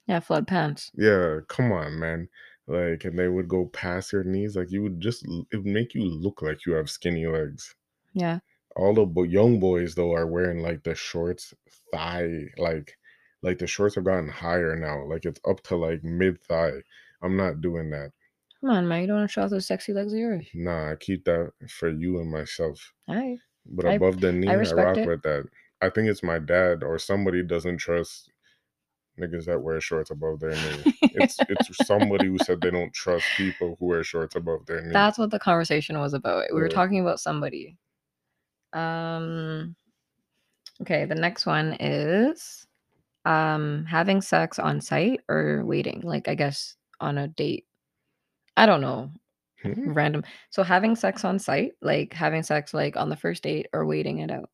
[SPEAKER 1] Yeah, flood pants.
[SPEAKER 2] yeah come on man like and they would go past your knees like you would just it would make you look like you have skinny legs
[SPEAKER 1] Yeah.
[SPEAKER 2] all the bo- young boys though are wearing like the shorts thigh like like the shorts have gotten higher now like it's up to like mid thigh i'm not doing that
[SPEAKER 1] Come on, man. You don't want to show off those sexy legs of yours.
[SPEAKER 2] nah i keep that for you and myself
[SPEAKER 1] All right.
[SPEAKER 2] but
[SPEAKER 1] I-
[SPEAKER 2] above the knee i,
[SPEAKER 1] respect
[SPEAKER 2] rock
[SPEAKER 1] it.
[SPEAKER 2] with that i think it's my dad or somebody doesn't trust niggas that wear shorts above their *laughs* knee it's it's somebody who said they don't trust people who wear shorts above their knee
[SPEAKER 1] That's what the conversation was about. We were
[SPEAKER 2] Yeah.
[SPEAKER 1] talking about somebody. Um okay, the next one is um having sex on site or waiting, like I guess on a date. I don't know.
[SPEAKER 2] Hmm?
[SPEAKER 1] Random. So having sex on site, like having sex like on the first date or waiting it out.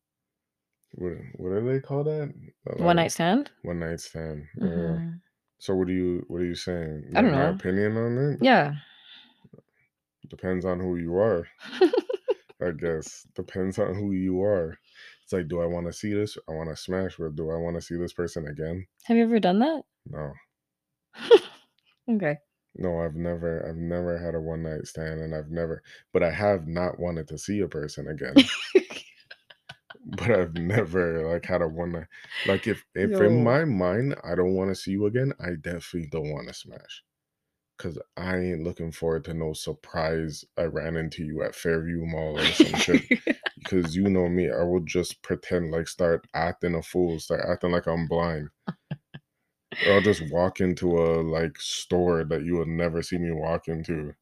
[SPEAKER 2] What, what do they call that
[SPEAKER 1] One night stand?
[SPEAKER 2] one night stand yeah.
[SPEAKER 1] Mhm.
[SPEAKER 2] So what do you what are you saying?
[SPEAKER 1] I don't know.
[SPEAKER 2] opinion on it
[SPEAKER 1] Yeah.
[SPEAKER 2] depends on who you are. *laughs* I guess depends on who you are. It's like, do I want to see this? I want to smash, but do I want to see this person again?
[SPEAKER 1] Have you ever done that?
[SPEAKER 2] No, *laughs*
[SPEAKER 1] Okay.
[SPEAKER 2] no, I've never, I've never had a one night stand, and I've never, but I have not wanted to see a person again. *laughs* but I've never like had a one night. Like if if
[SPEAKER 1] Yo.
[SPEAKER 2] in my mind I don't want to see you again, I definitely don't want to smash. Cause I ain't looking forward to no surprise I ran into you at Fairview Mall or some shit. *laughs* Because you know me, I will just pretend like start acting a fool, start acting like I'm blind. Or I'll just walk into a like store that you would never see me walk into,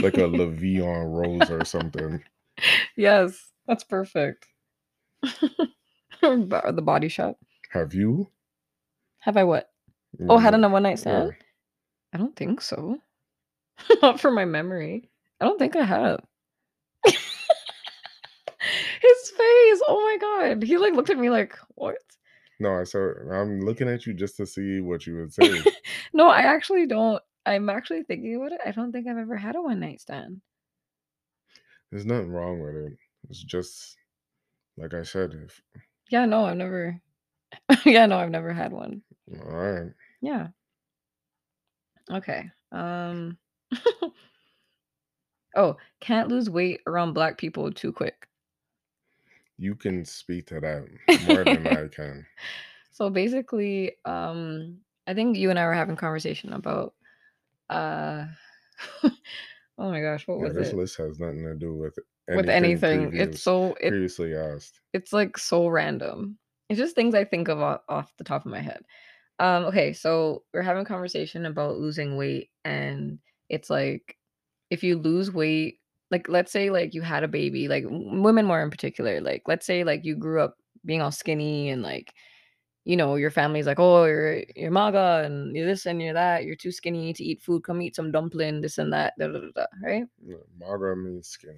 [SPEAKER 2] like a *laughs* La Vie en Rose or something.
[SPEAKER 1] yes, that's perfect. *laughs* The body shop.
[SPEAKER 2] Have you?
[SPEAKER 1] Have I what? Oh, had
[SPEAKER 2] Mm,
[SPEAKER 1] a one night
[SPEAKER 2] yeah.
[SPEAKER 1] stand? I don't think so. *laughs* Not for my memory. I don't think I have. *laughs* His face. Oh my god. He like looked at me like, what?
[SPEAKER 2] No, I saw. I'm looking at you just to see what you would say.
[SPEAKER 1] no, I actually don't. I'm actually thinking about it. I don't think I've ever had a one night stand.
[SPEAKER 2] There's nothing wrong with it. It's just like I said. If
[SPEAKER 1] Yeah, no, I've never. *laughs* yeah, no, I've never had one.
[SPEAKER 2] all right,
[SPEAKER 1] Yeah. Okay. Um. *laughs* oh, can't lose weight around black people too quick.
[SPEAKER 2] you can speak to that more than I *laughs* can.
[SPEAKER 1] So basically, um, I think you and I were having conversation about uh oh my gosh, what
[SPEAKER 2] Yeah,
[SPEAKER 1] was
[SPEAKER 2] this
[SPEAKER 1] it?
[SPEAKER 2] list has nothing to do with
[SPEAKER 1] With anything.
[SPEAKER 2] previous-
[SPEAKER 1] It's so it,
[SPEAKER 2] previously asked.
[SPEAKER 1] it's like so random. It's just things I think of off, off the top of my head. Um, okay, so we're having a conversation about losing weight, and it's like if you lose weight, like let's say like you had a baby, like women more in particular, like let's say like you grew up being all skinny and like you know your family's like oh you're you're maga and you're this and you're that. You're too skinny to eat food. Come eat some dumpling this and that. Da, da, da, da, right?
[SPEAKER 2] No, Maga means skinny.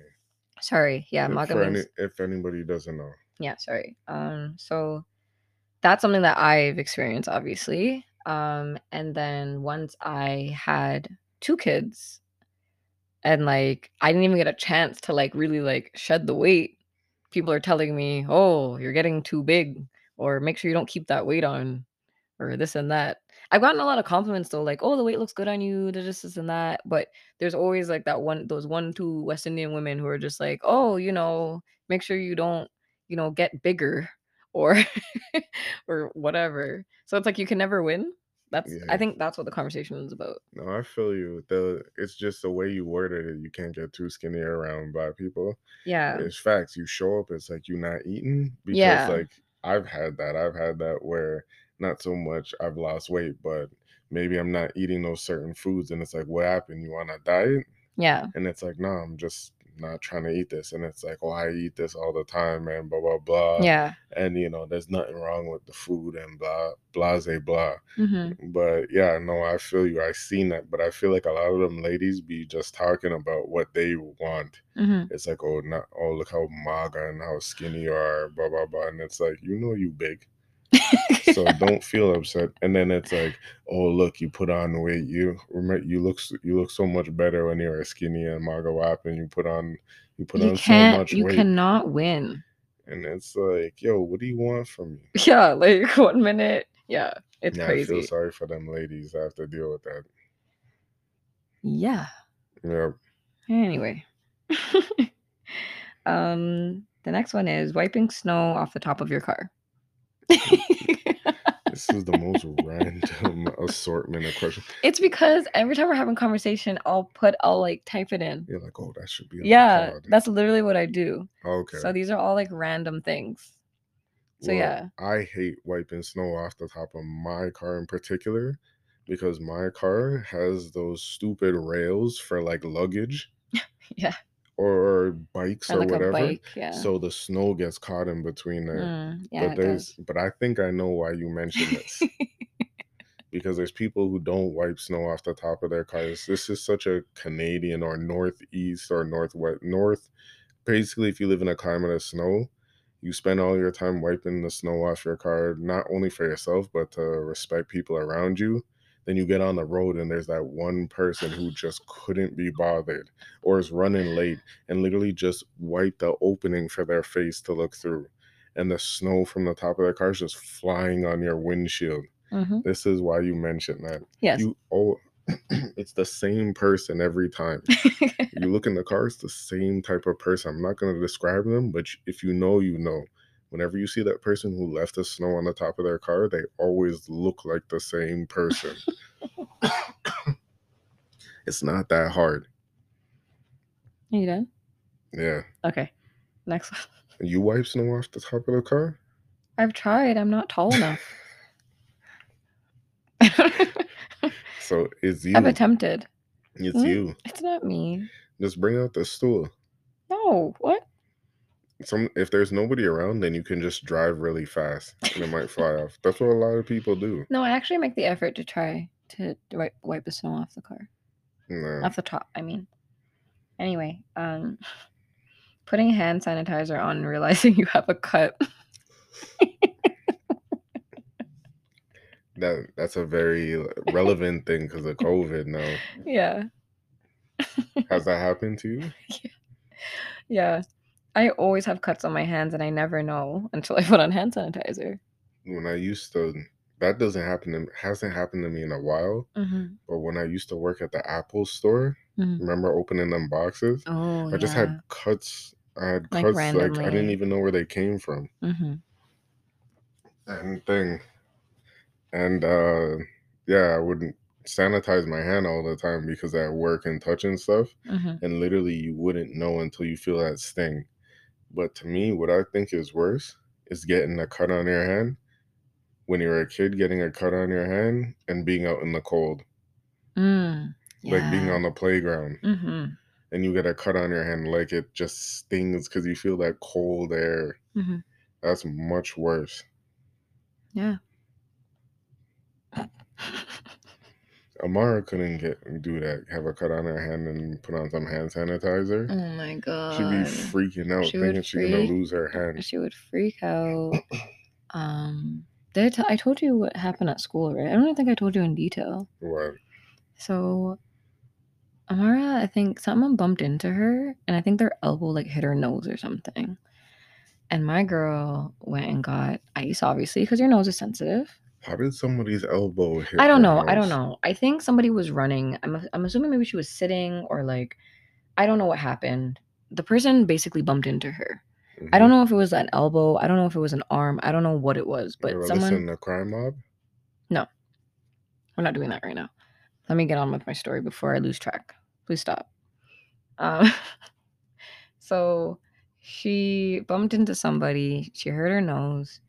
[SPEAKER 1] sorry. Yeah
[SPEAKER 2] If-
[SPEAKER 1] maga means
[SPEAKER 2] any, if anybody doesn't know.
[SPEAKER 1] yeah sorry. Um so that's something that i've experienced obviously. Um and then once i had two kids and like i didn't even get a chance to like really like shed the weight people are telling me oh you're getting too big or make sure you don't keep that weight on or this and that i've gotten a lot of compliments though like oh the weight looks good on you this, this and that but there's always like that one those one two west indian women who are just like oh you know make sure you don't, you know, get bigger *laughs* or or whatever. So it's like you can never win. That's I think that's what the conversation is about.
[SPEAKER 2] No, I feel you. The it's just the way you worded it. You can't get too skinny around black people.
[SPEAKER 1] Yeah.
[SPEAKER 2] It's facts. You show up, it's like you're not eating because
[SPEAKER 1] Yeah.
[SPEAKER 2] like I've had that. I've had that where not so much I've lost weight, but maybe I'm not eating those certain foods, and it's like, what happened? You on a diet?
[SPEAKER 1] Yeah.
[SPEAKER 2] And it's like, no, I'm just not trying to eat this. And it's like, oh, I eat this all the time, and blah blah blah.
[SPEAKER 1] Yeah.
[SPEAKER 2] And you know, there's nothing wrong with the food and blah blase blah.
[SPEAKER 1] hmm
[SPEAKER 2] But yeah, no, I feel you. I've seen that, but I feel like a lot of them ladies be just talking about what they want.
[SPEAKER 1] hmm
[SPEAKER 2] It's like, oh, not oh, look how maga and how skinny you are, blah blah blah. And it's like, you know, you big, so *laughs* don't feel upset. And then it's like, oh, look, you put on weight. You remember, you look you look so much better when you're skinny and maga wap, and you put on you put
[SPEAKER 1] you
[SPEAKER 2] on so much
[SPEAKER 1] You
[SPEAKER 2] weight.
[SPEAKER 1] You cannot win.
[SPEAKER 2] And it's like, yo, what do you want from me? *laughs*
[SPEAKER 1] Yeah. Like *laughs* one minute. Yeah. It's
[SPEAKER 2] yeah, I feel sorry for them ladies I have to deal with that.
[SPEAKER 1] Yeah.
[SPEAKER 2] Yeah.
[SPEAKER 1] Anyway. um, the next one is wiping snow off the top of your car. *laughs*
[SPEAKER 2] This is the most random assortment of questions.
[SPEAKER 1] it's because every time we're having conversation, I'll put I'll like type it in.
[SPEAKER 2] You're like, oh, that should be.
[SPEAKER 1] Yeah,
[SPEAKER 2] pod."
[SPEAKER 1] that's literally what I do.
[SPEAKER 2] okay.
[SPEAKER 1] So these are all like random things. So
[SPEAKER 2] Well,
[SPEAKER 1] yeah.
[SPEAKER 2] I hate wiping snow off the top of my car in particular because my car has those stupid rails for like luggage *laughs*
[SPEAKER 1] Yeah.
[SPEAKER 2] Or bikes
[SPEAKER 1] Or
[SPEAKER 2] or
[SPEAKER 1] like
[SPEAKER 2] whatever.
[SPEAKER 1] bike. Yeah.
[SPEAKER 2] So the snow gets caught in between there.
[SPEAKER 1] Mm, yeah,
[SPEAKER 2] but there's
[SPEAKER 1] does.
[SPEAKER 2] but I think I know why you mentioned this. *laughs* because there's people who don't wipe snow off the top of their cars. This is such a Canadian or northeast or northwest north. Basically, if you live in a climate of snow, you spend all your time wiping the snow off your car, not only for yourself, but to respect people around you. Then you get on the road and there's that one person who just couldn't be bothered or is running late and literally just wipe the opening for their face to look through. And the snow from the top of their car is just flying on your windshield.
[SPEAKER 1] hmm
[SPEAKER 2] This is why you mentioned that.
[SPEAKER 1] Yes.
[SPEAKER 2] You oh *clears throat* it's the same person every time. *laughs* You look in the car, it's the same type of person. I'm not gonna describe them, but if you know, you know. Whenever you see that person who left the snow on the top of their car, they always look like the same person. *laughs* it's not that hard.
[SPEAKER 1] Are you done?
[SPEAKER 2] Yeah.
[SPEAKER 1] Okay. Next one.
[SPEAKER 2] You wipe snow off the top of the car?
[SPEAKER 1] I've tried. I'm not tall enough. *laughs* *laughs*
[SPEAKER 2] So it's you.
[SPEAKER 1] I've attempted.
[SPEAKER 2] It's
[SPEAKER 1] Mm.
[SPEAKER 2] you.
[SPEAKER 1] It's not me.
[SPEAKER 2] Just bring out the stool.
[SPEAKER 1] No. What?
[SPEAKER 2] Some if there's nobody around, then you can just drive really fast and it might fly off. That's what a lot of people do.
[SPEAKER 1] No, I actually make the effort to try to wipe, wipe the snow off the car.
[SPEAKER 2] Nah.
[SPEAKER 1] Off the top, I mean. Anyway, um *laughs* putting hand sanitizer on and realizing *laughs* you have a cut.
[SPEAKER 2] That that's a very relevant thing because of COVID now. *laughs*
[SPEAKER 1] yeah.
[SPEAKER 2] Has that happened to you?
[SPEAKER 1] Yeah. I always have cuts on my hands and I never know until I put on hand sanitizer.
[SPEAKER 2] When I used to that doesn't happen to hasn't happened to me in a while.
[SPEAKER 1] Mm-hmm.
[SPEAKER 2] But when I used to work at the Apple store,
[SPEAKER 1] Mhm.
[SPEAKER 2] remember opening them boxes?
[SPEAKER 1] Oh,
[SPEAKER 2] I just had cuts. I had
[SPEAKER 1] Like
[SPEAKER 2] cuts like I didn't even know where they came from.
[SPEAKER 1] hmm
[SPEAKER 2] and thing. And uh yeah, I wouldn't sanitize my hand all the time because I work and touch and stuff.
[SPEAKER 1] hmm
[SPEAKER 2] And literally you wouldn't know until you feel that sting. But to me, what I think is worse is getting a cut on your hand when you're a kid, getting a cut on your hand and being out in the cold.
[SPEAKER 1] Mm.
[SPEAKER 2] Like being on the playground
[SPEAKER 1] hmm
[SPEAKER 2] and you get a cut on your hand like it just stings because you feel that cold air.
[SPEAKER 1] hmm
[SPEAKER 2] That's much worse.
[SPEAKER 1] Yeah. *laughs*
[SPEAKER 2] Amara couldn't get do that, have a cut on her hand and put on some hand sanitizer.
[SPEAKER 1] Oh my god.
[SPEAKER 2] She'd be freaking out,
[SPEAKER 1] She
[SPEAKER 2] thinking she's gonna lose her hand.
[SPEAKER 1] She would freak out. *coughs* um, did I, t- I told you what happened at school, right? I don't think I told you in detail.
[SPEAKER 2] What?
[SPEAKER 1] So, Amara, I think someone bumped into her, and I think their elbow like hit her nose or something. And my girl went and got ice, obviously, because your nose is sensitive.
[SPEAKER 2] How did somebody's elbow hit?
[SPEAKER 1] I don't know. I don't know. I think somebody was running. I'm, I'm assuming maybe she was sitting or like, I don't know what happened. The person basically bumped into her. I
[SPEAKER 2] Mhm.
[SPEAKER 1] don't know if it was an elbow. I don't know if it was an arm. I don't know what it was, but
[SPEAKER 2] ever
[SPEAKER 1] someone.
[SPEAKER 2] to Crime Mob?
[SPEAKER 1] No, we're not doing that right now. Let me get on with my story before I lose track. Please stop. Um, *laughs* so she bumped into somebody. She hurt her nose.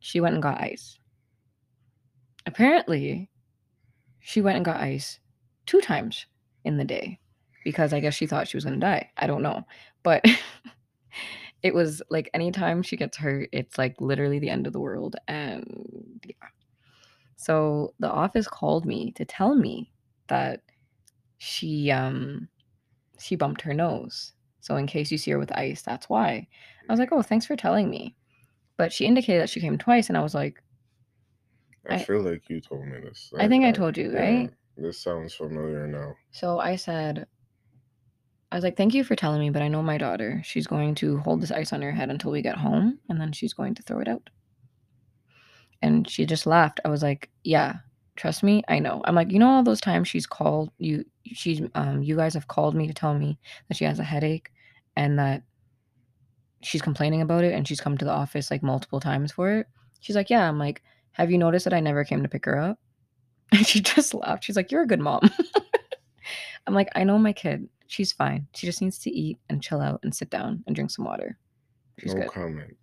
[SPEAKER 1] She went and got ice. Apparently, she went and got ice two times in the day because I guess she thought she was going to die. I don't know. But *laughs* it was like anytime she gets hurt, it's like literally the end of the world. And yeah. So the office called me to tell me that she um she bumped her nose. So in case you see her with ice, that's why. I was like, "Oh, thanks for telling me." But she indicated that she came twice and I was like,
[SPEAKER 2] I,
[SPEAKER 1] I-
[SPEAKER 2] feel like you told me this.
[SPEAKER 1] I think I told you, right?
[SPEAKER 2] This sounds familiar now.
[SPEAKER 1] So I said, I was like, thank you for telling me, but I know my daughter. She's going to hold this ice on her head until we get home, and then she's going to throw it out. And she just laughed. I was like, yeah, trust me, I know. I'm like, you know, all those times she's called you, she's, um, you guys have called me to tell me that she has a headache and that she's complaining about it, and she's come to the office like multiple times for it. She's like, yeah. I'm like, have you noticed that I never came to pick her up? *laughs* And she just laughed. She's like, You're a good mom. *laughs* I'm like, I know my kid. She's fine. She just needs to eat and chill out and sit down and drink some water. She's
[SPEAKER 2] no
[SPEAKER 1] good.
[SPEAKER 2] comment.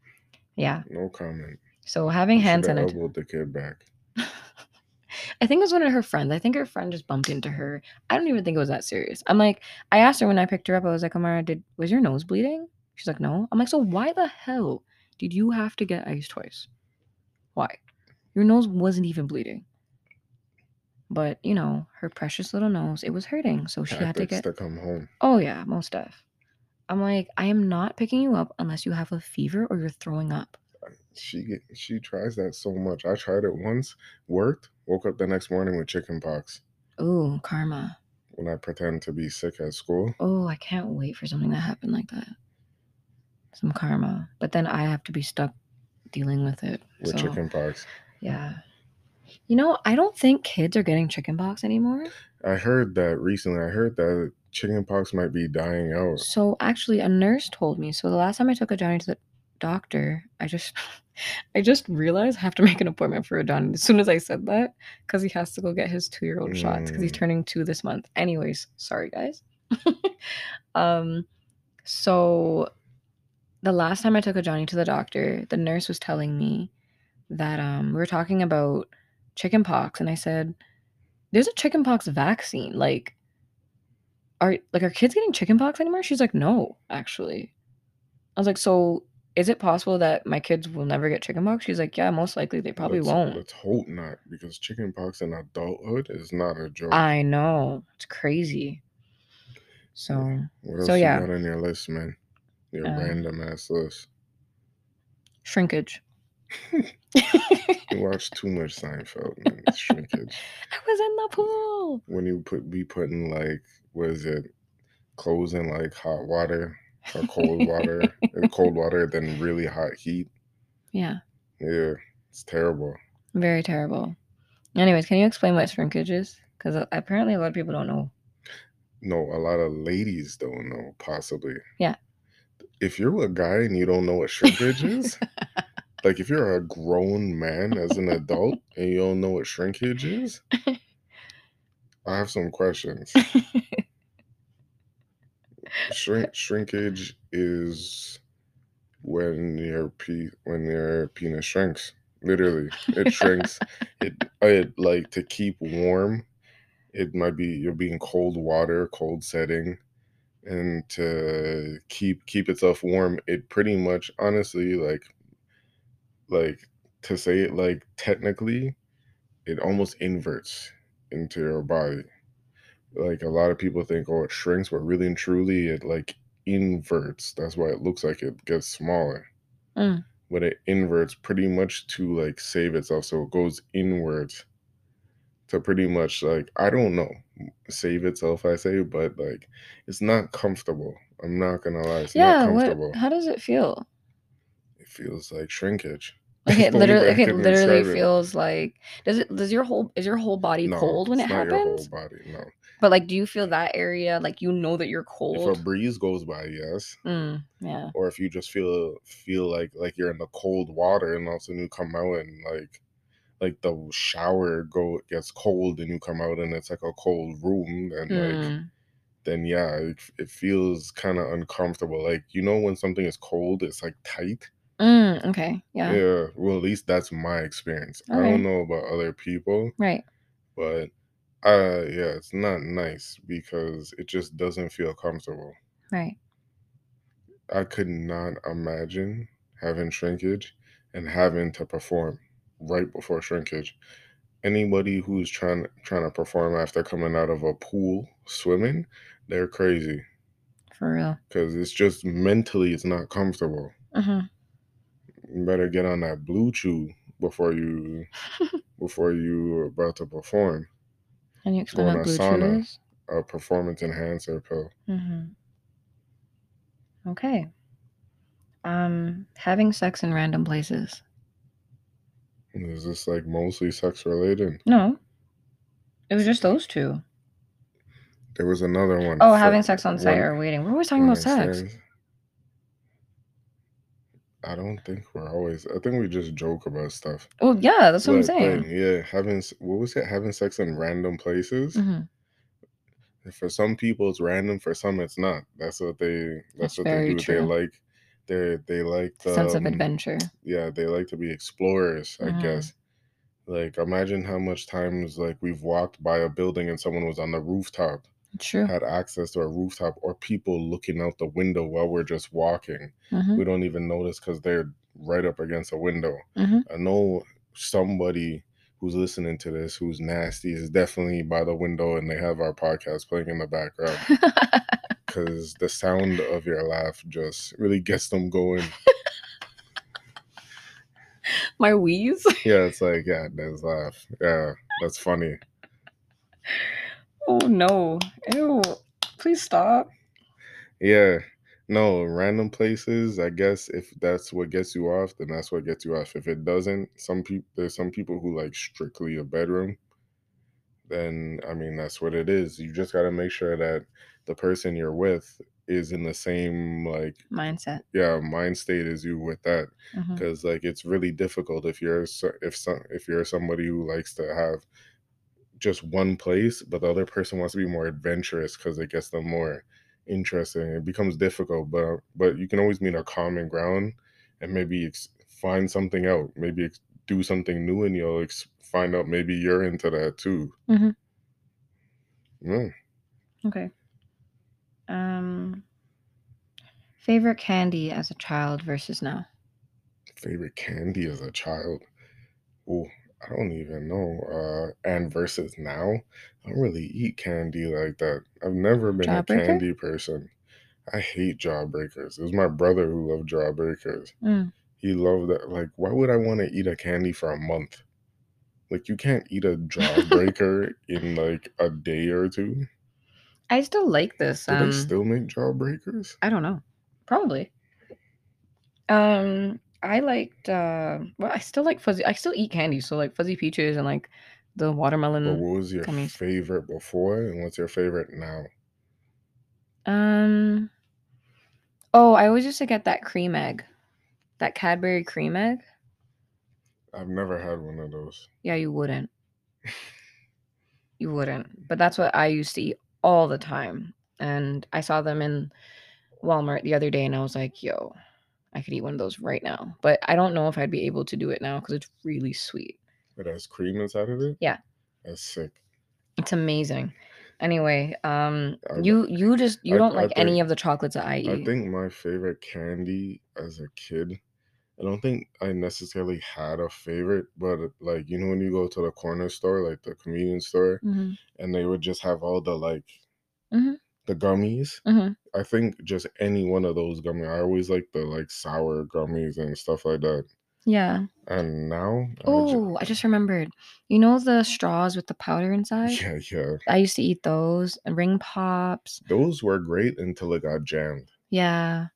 [SPEAKER 1] Yeah.
[SPEAKER 2] No comment.
[SPEAKER 1] So having
[SPEAKER 2] You
[SPEAKER 1] hand
[SPEAKER 2] shoulda
[SPEAKER 1] sanitizer.
[SPEAKER 2] elbowed the kid back. *laughs*
[SPEAKER 1] I think it was one of her friends. I think her friend just bumped into her. I don't even think it was that serious. I'm like, I asked her when I picked her up, I was like, Amara, did was your nose bleeding? She's like, No. I'm like, so why the hell did you have to get ice twice? Why? Your nose wasn't even bleeding. But you know, her precious little nose, it was hurting. So she had to get
[SPEAKER 2] to come home.
[SPEAKER 1] Oh yeah, most def. I'm like, I am not picking you up unless you have a fever or you're throwing up.
[SPEAKER 2] She get, she tries that so much. I tried it once, worked. Woke up the next morning with chicken pox
[SPEAKER 1] Ooh, karma.
[SPEAKER 2] when I pretend to be sick at school.
[SPEAKER 1] Oh, I can't wait for something to happen like that. Some karma. But then I have to be stuck dealing with it.
[SPEAKER 2] with
[SPEAKER 1] so,
[SPEAKER 2] chicken pox.
[SPEAKER 1] Yeah. You know, I don't think kids are getting chicken pox anymore.
[SPEAKER 2] I heard that recently. I heard that chicken pox might be dying out.
[SPEAKER 1] So actually a nurse told me. So the last time I took a Johnny to the doctor, I just *laughs* I just realized I have to make an appointment for a Johnny as soon as I said that because he has to go get his two year old shots because he's
[SPEAKER 2] Mm.
[SPEAKER 1] turning two this month. Anyways, sorry guys. *laughs* um so the last time I took a Johnny to the doctor, the nurse was telling me that um we were talking about chicken pox and I said there's a chicken pox vaccine like are like are kids getting chicken pox anymore? She's like, no, actually. I was like, so is it possible that my kids will never get chicken pox? She's like, yeah, most likely they probably
[SPEAKER 2] let's,
[SPEAKER 1] won't.
[SPEAKER 2] Let's hope not, because chicken pox in adulthood is not a joke.
[SPEAKER 1] I know it's crazy. So
[SPEAKER 2] what else
[SPEAKER 1] so
[SPEAKER 2] you
[SPEAKER 1] yeah.
[SPEAKER 2] got on your list, man? Your
[SPEAKER 1] Um,
[SPEAKER 2] random ass list.
[SPEAKER 1] shrinkage. *laughs*
[SPEAKER 2] You watch too much Seinfeld, man. It's shrinkage. *laughs*
[SPEAKER 1] I was in the pool.
[SPEAKER 2] When you put be putting like what is it, clothes in like hot water or cold water, and *laughs* uh, cold water, then really hot heat.
[SPEAKER 1] Yeah,
[SPEAKER 2] Yeah, it's terrible.
[SPEAKER 1] very terrible. Anyways, can you explain what shrinkage is? Because uh, apparently a lot of people don't know.
[SPEAKER 2] No, a lot of ladies don't know, possibly.
[SPEAKER 1] Yeah.
[SPEAKER 2] If you're a guy and you don't know what shrinkage is, like if you're a grown man as an adult *laughs* and you don't know what shrinkage is, I have some questions. Shrink shrinkage is when your pe when your penis shrinks. Literally, it shrinks. it it like to keep warm. It might be you're being cold water, cold setting, and to keep keep itself warm. It pretty much, honestly, like like to say it like technically, it almost inverts into your body like a lot of people think oh it shrinks but really and truly it like inverts that's why it looks like it gets smaller
[SPEAKER 1] Mm.
[SPEAKER 2] but it inverts pretty much to like save itself so it goes inwards to pretty much like i don't know save itself i say but like it's not comfortable i'm not gonna lie it's
[SPEAKER 1] yeah,
[SPEAKER 2] not
[SPEAKER 1] what?
[SPEAKER 2] comfortable
[SPEAKER 1] How does it feel?
[SPEAKER 2] Feels like shrinkage
[SPEAKER 1] Like *laughs* it literally, like it literally
[SPEAKER 2] describe it.
[SPEAKER 1] feels like. Does it? Does your whole is your whole body
[SPEAKER 2] no
[SPEAKER 1] cold when it
[SPEAKER 2] not your whole
[SPEAKER 1] happens?
[SPEAKER 2] body no
[SPEAKER 1] But like, do you feel that area like you know that you're cold?
[SPEAKER 2] If a breeze goes by, yes.
[SPEAKER 1] Mm, yeah.
[SPEAKER 2] Or if you just feel feel like like you're in the cold water and all of a sudden you come out and like like the shower go gets cold and you come out and it's like a cold room and like
[SPEAKER 1] Mm,
[SPEAKER 2] then yeah, it, it feels kind of uncomfortable. Like you know when something is cold, it's like tight.
[SPEAKER 1] Mm, okay. Yeah.
[SPEAKER 2] Yeah, well at least that's my experience. I don't know about other people,
[SPEAKER 1] Right.
[SPEAKER 2] but uh yeah, it's not nice because it just doesn't feel comfortable.
[SPEAKER 1] Right.
[SPEAKER 2] I could not imagine having shrinkage and having to perform right before shrinkage. Anybody who's trying trying to perform after coming out of a pool swimming, they're crazy
[SPEAKER 1] For real.
[SPEAKER 2] because it's just mentally it's not comfortable.
[SPEAKER 1] hmm
[SPEAKER 2] You better get on that BlueChew before you *laughs* before you are about to perform
[SPEAKER 1] Can you explain what
[SPEAKER 2] a
[SPEAKER 1] BlueChew
[SPEAKER 2] sauna.
[SPEAKER 1] is?
[SPEAKER 2] a performance enhancer pill.
[SPEAKER 1] Mm-hmm. Okay. Um, having sex in random places.
[SPEAKER 2] Is this like mostly sex related?
[SPEAKER 1] No. It was just those two.
[SPEAKER 2] There was another one.
[SPEAKER 1] Oh, having sex on site or waiting. We're always talking about sex.
[SPEAKER 2] I don't think we're always. I think we just joke about stuff.
[SPEAKER 1] Well, yeah, that's what I'm saying.
[SPEAKER 2] but yeah, having s- what was it? Having sex in random places.
[SPEAKER 1] hmm
[SPEAKER 2] For some people, it's random. For some, it's not. That's what they. That's,
[SPEAKER 1] That's
[SPEAKER 2] what
[SPEAKER 1] very
[SPEAKER 2] they do.
[SPEAKER 1] true.
[SPEAKER 2] They like. They they like the
[SPEAKER 1] Sense of
[SPEAKER 2] um,
[SPEAKER 1] adventure.
[SPEAKER 2] Yeah, they like to be explorers. I
[SPEAKER 1] Mhm.
[SPEAKER 2] guess. Like imagine how much times like we've walked by a building and someone was on the rooftop,
[SPEAKER 1] true.
[SPEAKER 2] had access to a rooftop, or people looking out the window while we're just walking.
[SPEAKER 1] hmm
[SPEAKER 2] we don't even notice because they're right up against a window.
[SPEAKER 1] Mhm.
[SPEAKER 2] I know somebody who's listening to this who's nasty is definitely by the window and they have our podcast playing in the background *laughs* because the sound of your laugh just really gets them going.
[SPEAKER 1] My wheeze.
[SPEAKER 2] yeah, it's like, yeah, there's laugh. Yeah, that's funny.
[SPEAKER 1] Oh no. Ew. Please stop.
[SPEAKER 2] Yeah. No, random places, I guess if that's what gets you off, then that's what gets you off. If it doesn't, some people there's some people who like strictly a bedroom. Then I mean that's what it is. You just gotta make sure that the person you're with is in the same like
[SPEAKER 1] Mindset.
[SPEAKER 2] yeah mind state as you with that
[SPEAKER 1] mm-hmm.
[SPEAKER 2] because like it's really difficult if you're if some if you're somebody who likes to have just one place but the other person wants to be more adventurous because it gets them more interesting it becomes difficult but but you can always meet a common ground and maybe ex- find something out maybe ex- do something new and you'll ex- find out maybe you're into that too
[SPEAKER 1] Mhm.
[SPEAKER 2] yeah.
[SPEAKER 1] Okay. Um, favorite candy as a child versus now.
[SPEAKER 2] favorite candy as a child oh i don't even know uh and versus now i don't really eat candy like that i've never been a candy person i hate jawbreakers it was my brother who loved jawbreakers
[SPEAKER 1] Mm.
[SPEAKER 2] he loved that like why would i want to eat a candy for a month like you can't eat a *laughs* jawbreaker in like a day or two
[SPEAKER 1] I still like this.
[SPEAKER 2] do
[SPEAKER 1] Um,
[SPEAKER 2] they still make jawbreakers
[SPEAKER 1] I don't know. Probably. Um, I liked. Uh, well, I still like fuzzy. I still eat candy, so like fuzzy peaches and like the
[SPEAKER 2] but
[SPEAKER 1] watermelon.
[SPEAKER 2] what was your
[SPEAKER 1] gummies.
[SPEAKER 2] favorite before and what's your favorite now
[SPEAKER 1] Um. Oh, I always used to get that cream egg, that Cadbury cream egg.
[SPEAKER 2] i've never had one of those
[SPEAKER 1] Yeah, you wouldn't. You wouldn't. But that's what I used to eat all the time. And I saw them in Walmart the other day and I was like, yo, I could eat one of those right now. But I don't know if I'd be able to do it now because it's really sweet.
[SPEAKER 2] It has cream inside of it?
[SPEAKER 1] Yeah.
[SPEAKER 2] That's sick.
[SPEAKER 1] It's amazing. Anyway, um
[SPEAKER 2] I-
[SPEAKER 1] you you just you
[SPEAKER 2] I-
[SPEAKER 1] don't
[SPEAKER 2] I
[SPEAKER 1] like any
[SPEAKER 2] think-
[SPEAKER 1] of the chocolates that I eat.
[SPEAKER 2] I think my favorite candy as a kid, I don't think I necessarily had a favorite, but like, you know, when you go to the corner store, like the convenience store,
[SPEAKER 1] Mhm,
[SPEAKER 2] and they would just have all the like,
[SPEAKER 1] Mhm.
[SPEAKER 2] The gummies.
[SPEAKER 1] mhm.
[SPEAKER 2] I think just any one of those gummies. I always like the like sour gummies and stuff like that.
[SPEAKER 1] Yeah.
[SPEAKER 2] And now, I ju-
[SPEAKER 1] Oh, I just remembered. You know the straws with the powder inside?
[SPEAKER 2] yeah, yeah,
[SPEAKER 1] I used to eat those ring pops.
[SPEAKER 2] those were great until it got jammed.
[SPEAKER 1] Yeah.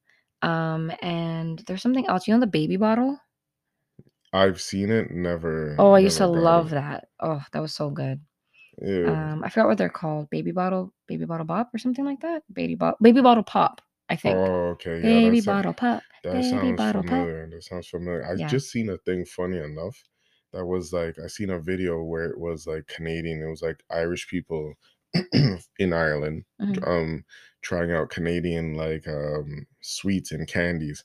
[SPEAKER 1] Um, and there's something else. You know the baby bottle?
[SPEAKER 2] I've seen it, never.
[SPEAKER 1] Oh, I used to love
[SPEAKER 2] it.
[SPEAKER 1] that. Oh, that was so good. Um, I forgot what they're called. Baby bottle, baby bottle pop, or something like that. Baby bottle, baby bottle pop. I think.
[SPEAKER 2] Oh, okay. Yeah,
[SPEAKER 1] baby bottle pop.
[SPEAKER 2] That
[SPEAKER 1] baby
[SPEAKER 2] sounds
[SPEAKER 1] bottle pop.
[SPEAKER 2] familiar. That sounds familiar. I
[SPEAKER 1] Yeah.
[SPEAKER 2] just seen a thing funny enough that was like I seen a video where it was like Canadian. It was like Irish people *clears throat* in Ireland
[SPEAKER 1] Mhm.
[SPEAKER 2] um trying out Canadian like um sweets and candies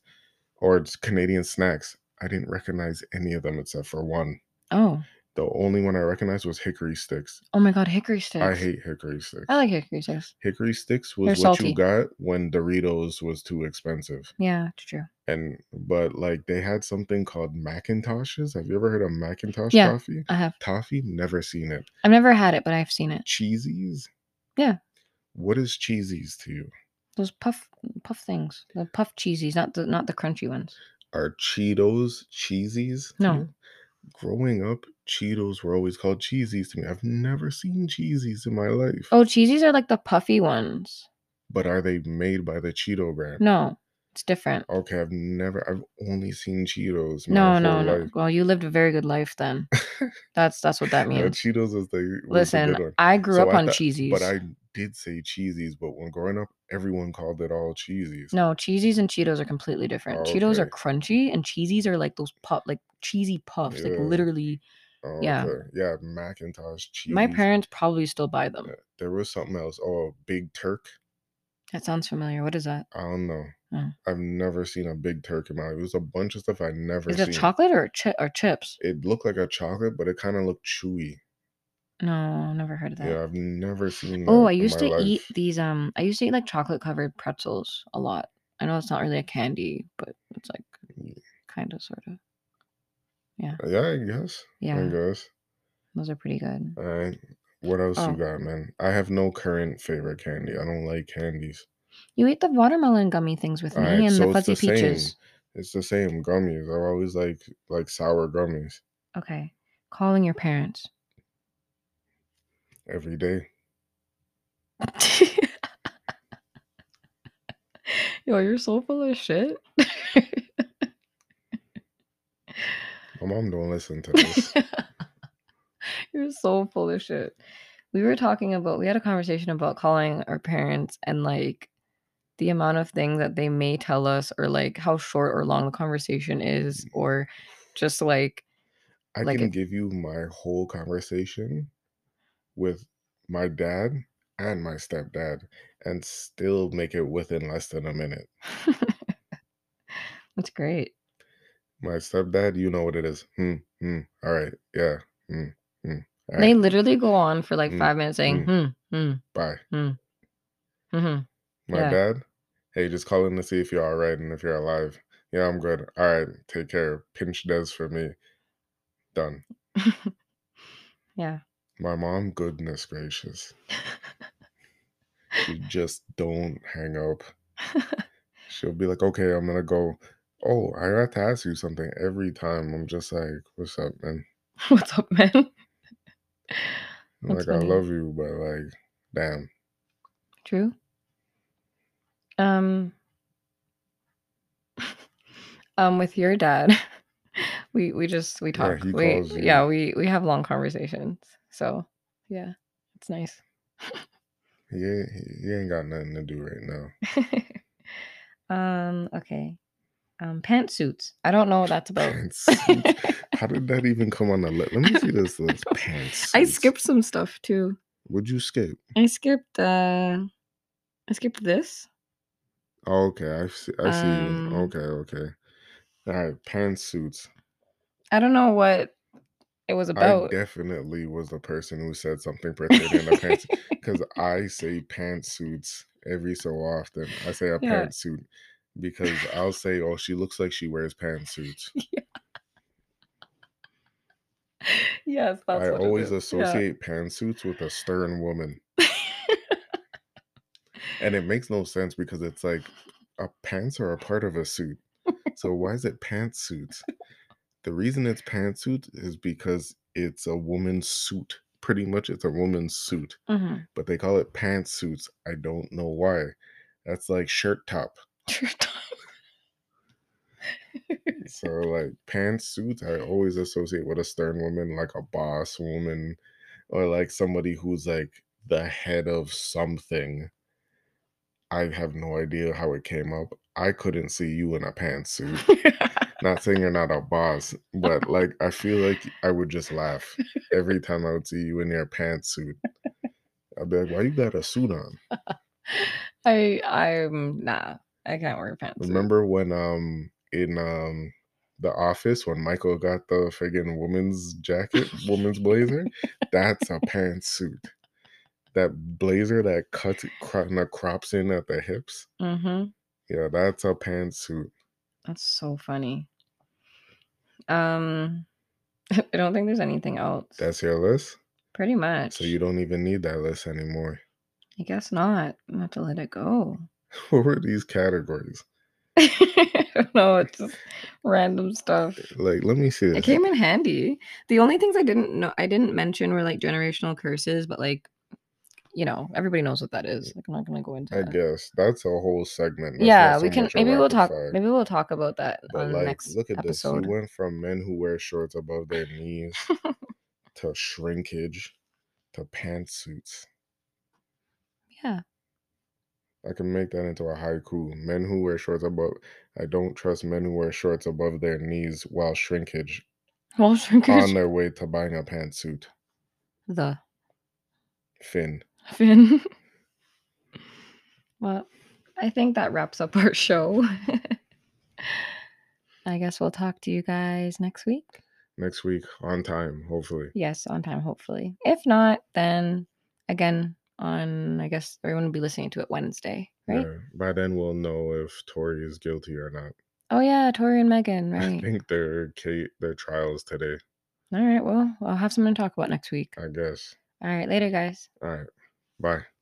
[SPEAKER 2] or Canadian snacks. I didn't recognize any of them except for one.
[SPEAKER 1] Oh,
[SPEAKER 2] The only one I recognized was hickory sticks.
[SPEAKER 1] oh my god, hickory sticks.
[SPEAKER 2] I hate hickory sticks.
[SPEAKER 1] I like hickory sticks.
[SPEAKER 2] hickory sticks was
[SPEAKER 1] They're
[SPEAKER 2] what
[SPEAKER 1] salty.
[SPEAKER 2] you got when Doritos was too expensive.
[SPEAKER 1] Yeah, it's true.
[SPEAKER 2] and but like they had something called Mackintoshes. Have you ever heard of Mackintosh
[SPEAKER 1] Yeah.
[SPEAKER 2] toffee?
[SPEAKER 1] I have.
[SPEAKER 2] Toffee? Never seen it.
[SPEAKER 1] I've never had it, but I've seen it.
[SPEAKER 2] Cheesies?
[SPEAKER 1] Yeah.
[SPEAKER 2] What is cheesies to you?
[SPEAKER 1] Those puff puff things, the puff cheesies, not the not the crunchy ones.
[SPEAKER 2] Are Cheetos cheesies? to
[SPEAKER 1] No.
[SPEAKER 2] you? Growing up, Cheetos were always called cheesies to me. I've never seen cheesies in my life.
[SPEAKER 1] Oh, cheesies are like the puffy ones.
[SPEAKER 2] But are they made by the Cheeto brand?
[SPEAKER 1] No, it's different.
[SPEAKER 2] Okay, I've never. I've only seen Cheetos.
[SPEAKER 1] No, no, no.
[SPEAKER 2] life.
[SPEAKER 1] Well, you lived a very good life then. *laughs* That's that's what that
[SPEAKER 2] Yeah,
[SPEAKER 1] means.
[SPEAKER 2] Cheetos is the
[SPEAKER 1] Listen,
[SPEAKER 2] one.
[SPEAKER 1] I grew
[SPEAKER 2] So
[SPEAKER 1] up
[SPEAKER 2] I
[SPEAKER 1] on
[SPEAKER 2] thought-
[SPEAKER 1] cheesies.
[SPEAKER 2] But I did say cheesies, but when growing up, everyone called it all cheesies.
[SPEAKER 1] No, cheesies and Cheetos are completely different. Oh, Cheetos are crunchy, and cheesies are like those puff, like cheesy puffs, like literally.
[SPEAKER 2] Oh,
[SPEAKER 1] yeah.
[SPEAKER 2] okay. Yeah, Macintosh cheese.
[SPEAKER 1] My parents probably still buy them.
[SPEAKER 2] Uh, there was something else. Oh, Big Turk.
[SPEAKER 1] That sounds familiar. What is that?
[SPEAKER 2] I don't know.
[SPEAKER 1] Oh.
[SPEAKER 2] I've never seen a Big Turk in my life. It was a bunch of stuff I never
[SPEAKER 1] Is
[SPEAKER 2] seen.
[SPEAKER 1] it chocolate or chi- or chips?
[SPEAKER 2] It looked like a chocolate, but it kind of looked chewy.
[SPEAKER 1] No, I never heard of that.
[SPEAKER 2] Yeah, I've never seen.
[SPEAKER 1] Oh, I used to eat these. Um, I used to eat like chocolate covered pretzels a lot. I know it's not really a candy, but it's like mm.
[SPEAKER 2] Ye-
[SPEAKER 1] kind of, sort of.
[SPEAKER 2] Yeah, uh, Yeah, I guess.
[SPEAKER 1] Yeah.
[SPEAKER 2] I guess.
[SPEAKER 1] those are pretty good.
[SPEAKER 2] All right. What else
[SPEAKER 1] Oh.
[SPEAKER 2] you got, man? I have no current favorite candy. I don't like candies.
[SPEAKER 1] You ate the watermelon gummy things with me
[SPEAKER 2] Alright,
[SPEAKER 1] and
[SPEAKER 2] so
[SPEAKER 1] the
[SPEAKER 2] it's
[SPEAKER 1] fuzzy
[SPEAKER 2] the same.
[SPEAKER 1] peaches.
[SPEAKER 2] It's the same gummies. I always like like sour gummies
[SPEAKER 1] Okay, calling your parents.
[SPEAKER 2] every day. *laughs*
[SPEAKER 1] Yo, you're so full of shit.
[SPEAKER 2] My mom don't listen to this. *laughs*
[SPEAKER 1] You're so full of shit. We were talking about, we had a conversation about calling our parents and like the amount of things that they may tell us, or like how short or long the conversation is, or just like,
[SPEAKER 2] I
[SPEAKER 1] Like
[SPEAKER 2] can
[SPEAKER 1] it-
[SPEAKER 2] give you my whole conversation with my dad and my stepdad and still make it within less than a minute. *laughs*
[SPEAKER 1] that's great.
[SPEAKER 2] My stepdad, you know what it is. Hmm, hmm. All right. Yeah. Hmm. All
[SPEAKER 1] They literally go on for like
[SPEAKER 2] Mm,
[SPEAKER 1] five minutes saying, hmm, hmm,
[SPEAKER 2] Bye.
[SPEAKER 1] hmm.
[SPEAKER 2] My
[SPEAKER 1] Yeah.
[SPEAKER 2] dad, hey, just calling to see if you're all right and if you're alive. Yeah, I'm good. All right. Take care. Pinch Des for me. Done. *laughs*
[SPEAKER 1] yeah.
[SPEAKER 2] My mom, goodness gracious. She just don't hang up. *laughs* She'll be like, okay, I'm gonna go. Oh, I have to ask you something every time. I'm just like, what's up, man? *laughs*
[SPEAKER 1] What's up, man?
[SPEAKER 2] I'm like,
[SPEAKER 1] funny.
[SPEAKER 2] I love you, but like, damn.
[SPEAKER 1] True. Um um with your dad. *laughs* We we just we talk.
[SPEAKER 2] he
[SPEAKER 1] we
[SPEAKER 2] calls
[SPEAKER 1] yeah,
[SPEAKER 2] you.
[SPEAKER 1] we we have long conversations. So, yeah. It's nice.
[SPEAKER 2] Ain't, he ain't got nothing to do right now. *laughs*
[SPEAKER 1] um okay. Um pantsuits. I don't know what that's about. *laughs*
[SPEAKER 2] How did that even come on the list? Let me see this list. Pants.
[SPEAKER 1] I skipped some stuff too.
[SPEAKER 2] Would you skip?
[SPEAKER 1] I skipped uh I skipped this.
[SPEAKER 2] Oh, okay, I see. I see.
[SPEAKER 1] Um.
[SPEAKER 2] Okay, okay. All right, pantsuits.
[SPEAKER 1] I don't know what it was
[SPEAKER 2] I
[SPEAKER 1] about.
[SPEAKER 2] definitely was the person who said something pertaining to pants *laughs* because I say pantsuits every so often. I say a
[SPEAKER 1] Yeah.
[SPEAKER 2] pantsuit because *laughs* I'll say, "Oh, she looks like she wears pantsuits." *laughs*
[SPEAKER 1] yes, that's
[SPEAKER 2] I always
[SPEAKER 1] is. Yeah.
[SPEAKER 2] associate pantsuits with a stern woman, and it makes no sense because it's like a pants are a part of a suit. So why is it pantsuits? The reason it's pantsuit is because it's a woman's suit. Pretty much, it's a woman's suit,
[SPEAKER 1] Mhm.
[SPEAKER 2] but they call it pantsuits. I don't know why. That's like shirt top. So like pantsuits, I always associate with a stern woman, like a boss woman, or like somebody who's like the head of something. I have no idea how it came up. I couldn't see you in a pantsuit. *laughs* not saying you're not a boss, but like I feel like I would just laugh every time I would see you in your pantsuit. I'd be like, "Why you got a suit on?" *laughs*
[SPEAKER 1] I I'm nah. I can't wear pants.
[SPEAKER 2] Remember when um in um the office when Michael got the friggin' woman's jacket, woman's blazer? That's a pantsuit. That blazer that cuts cro- that crops in at the hips.
[SPEAKER 1] Mm-hmm.
[SPEAKER 2] Yeah, that's a pantsuit.
[SPEAKER 1] That's so funny. Um, *laughs* I don't think there's anything else.
[SPEAKER 2] That's your list.
[SPEAKER 1] Pretty much.
[SPEAKER 2] So you don't even need that list anymore.
[SPEAKER 1] I guess not. I'm have to let it go. *laughs*
[SPEAKER 2] what were these categories? *laughs*
[SPEAKER 1] I don't know. It's just random stuff.
[SPEAKER 2] Like, let me see
[SPEAKER 1] It came in handy. The only things I didn't know, I didn't mention were like generational curses, but like, you know, everybody knows what that is. Like, I'm not gonna go into
[SPEAKER 2] I
[SPEAKER 1] that.
[SPEAKER 2] guess that's a whole segment. That's
[SPEAKER 1] yeah, we
[SPEAKER 2] so
[SPEAKER 1] can. Maybe we'll talk. Maybe we'll talk about that
[SPEAKER 2] But
[SPEAKER 1] on the next
[SPEAKER 2] look at
[SPEAKER 1] episode.
[SPEAKER 2] this. You went from men who wear shorts above their knees *laughs* to shrinkage to pantsuits.
[SPEAKER 1] yeah.
[SPEAKER 2] I can make that into a haiku. Men who wear shorts above. I don't trust men who wear shorts above their knees while shrinkage
[SPEAKER 1] Well, shrinkage.
[SPEAKER 2] on their way to buying a pantsuit.
[SPEAKER 1] the
[SPEAKER 2] Finn.
[SPEAKER 1] Fin. *laughs* well, I think that wraps up our show. *laughs* I guess we'll talk to you guys next week.
[SPEAKER 2] Next week on time, hopefully.
[SPEAKER 1] Yes, on time, hopefully. If not, then again on I guess everyone will be listening to it Wednesday, right?
[SPEAKER 2] Yeah. By then we'll know if Tory is guilty or not.
[SPEAKER 1] Oh yeah, Tory and Megan, *laughs* right?
[SPEAKER 2] I think their Kate their trials today.
[SPEAKER 1] All right, well, I'll have something to talk about next week.
[SPEAKER 2] I guess.
[SPEAKER 1] All right, later guys.
[SPEAKER 2] All right. Bye.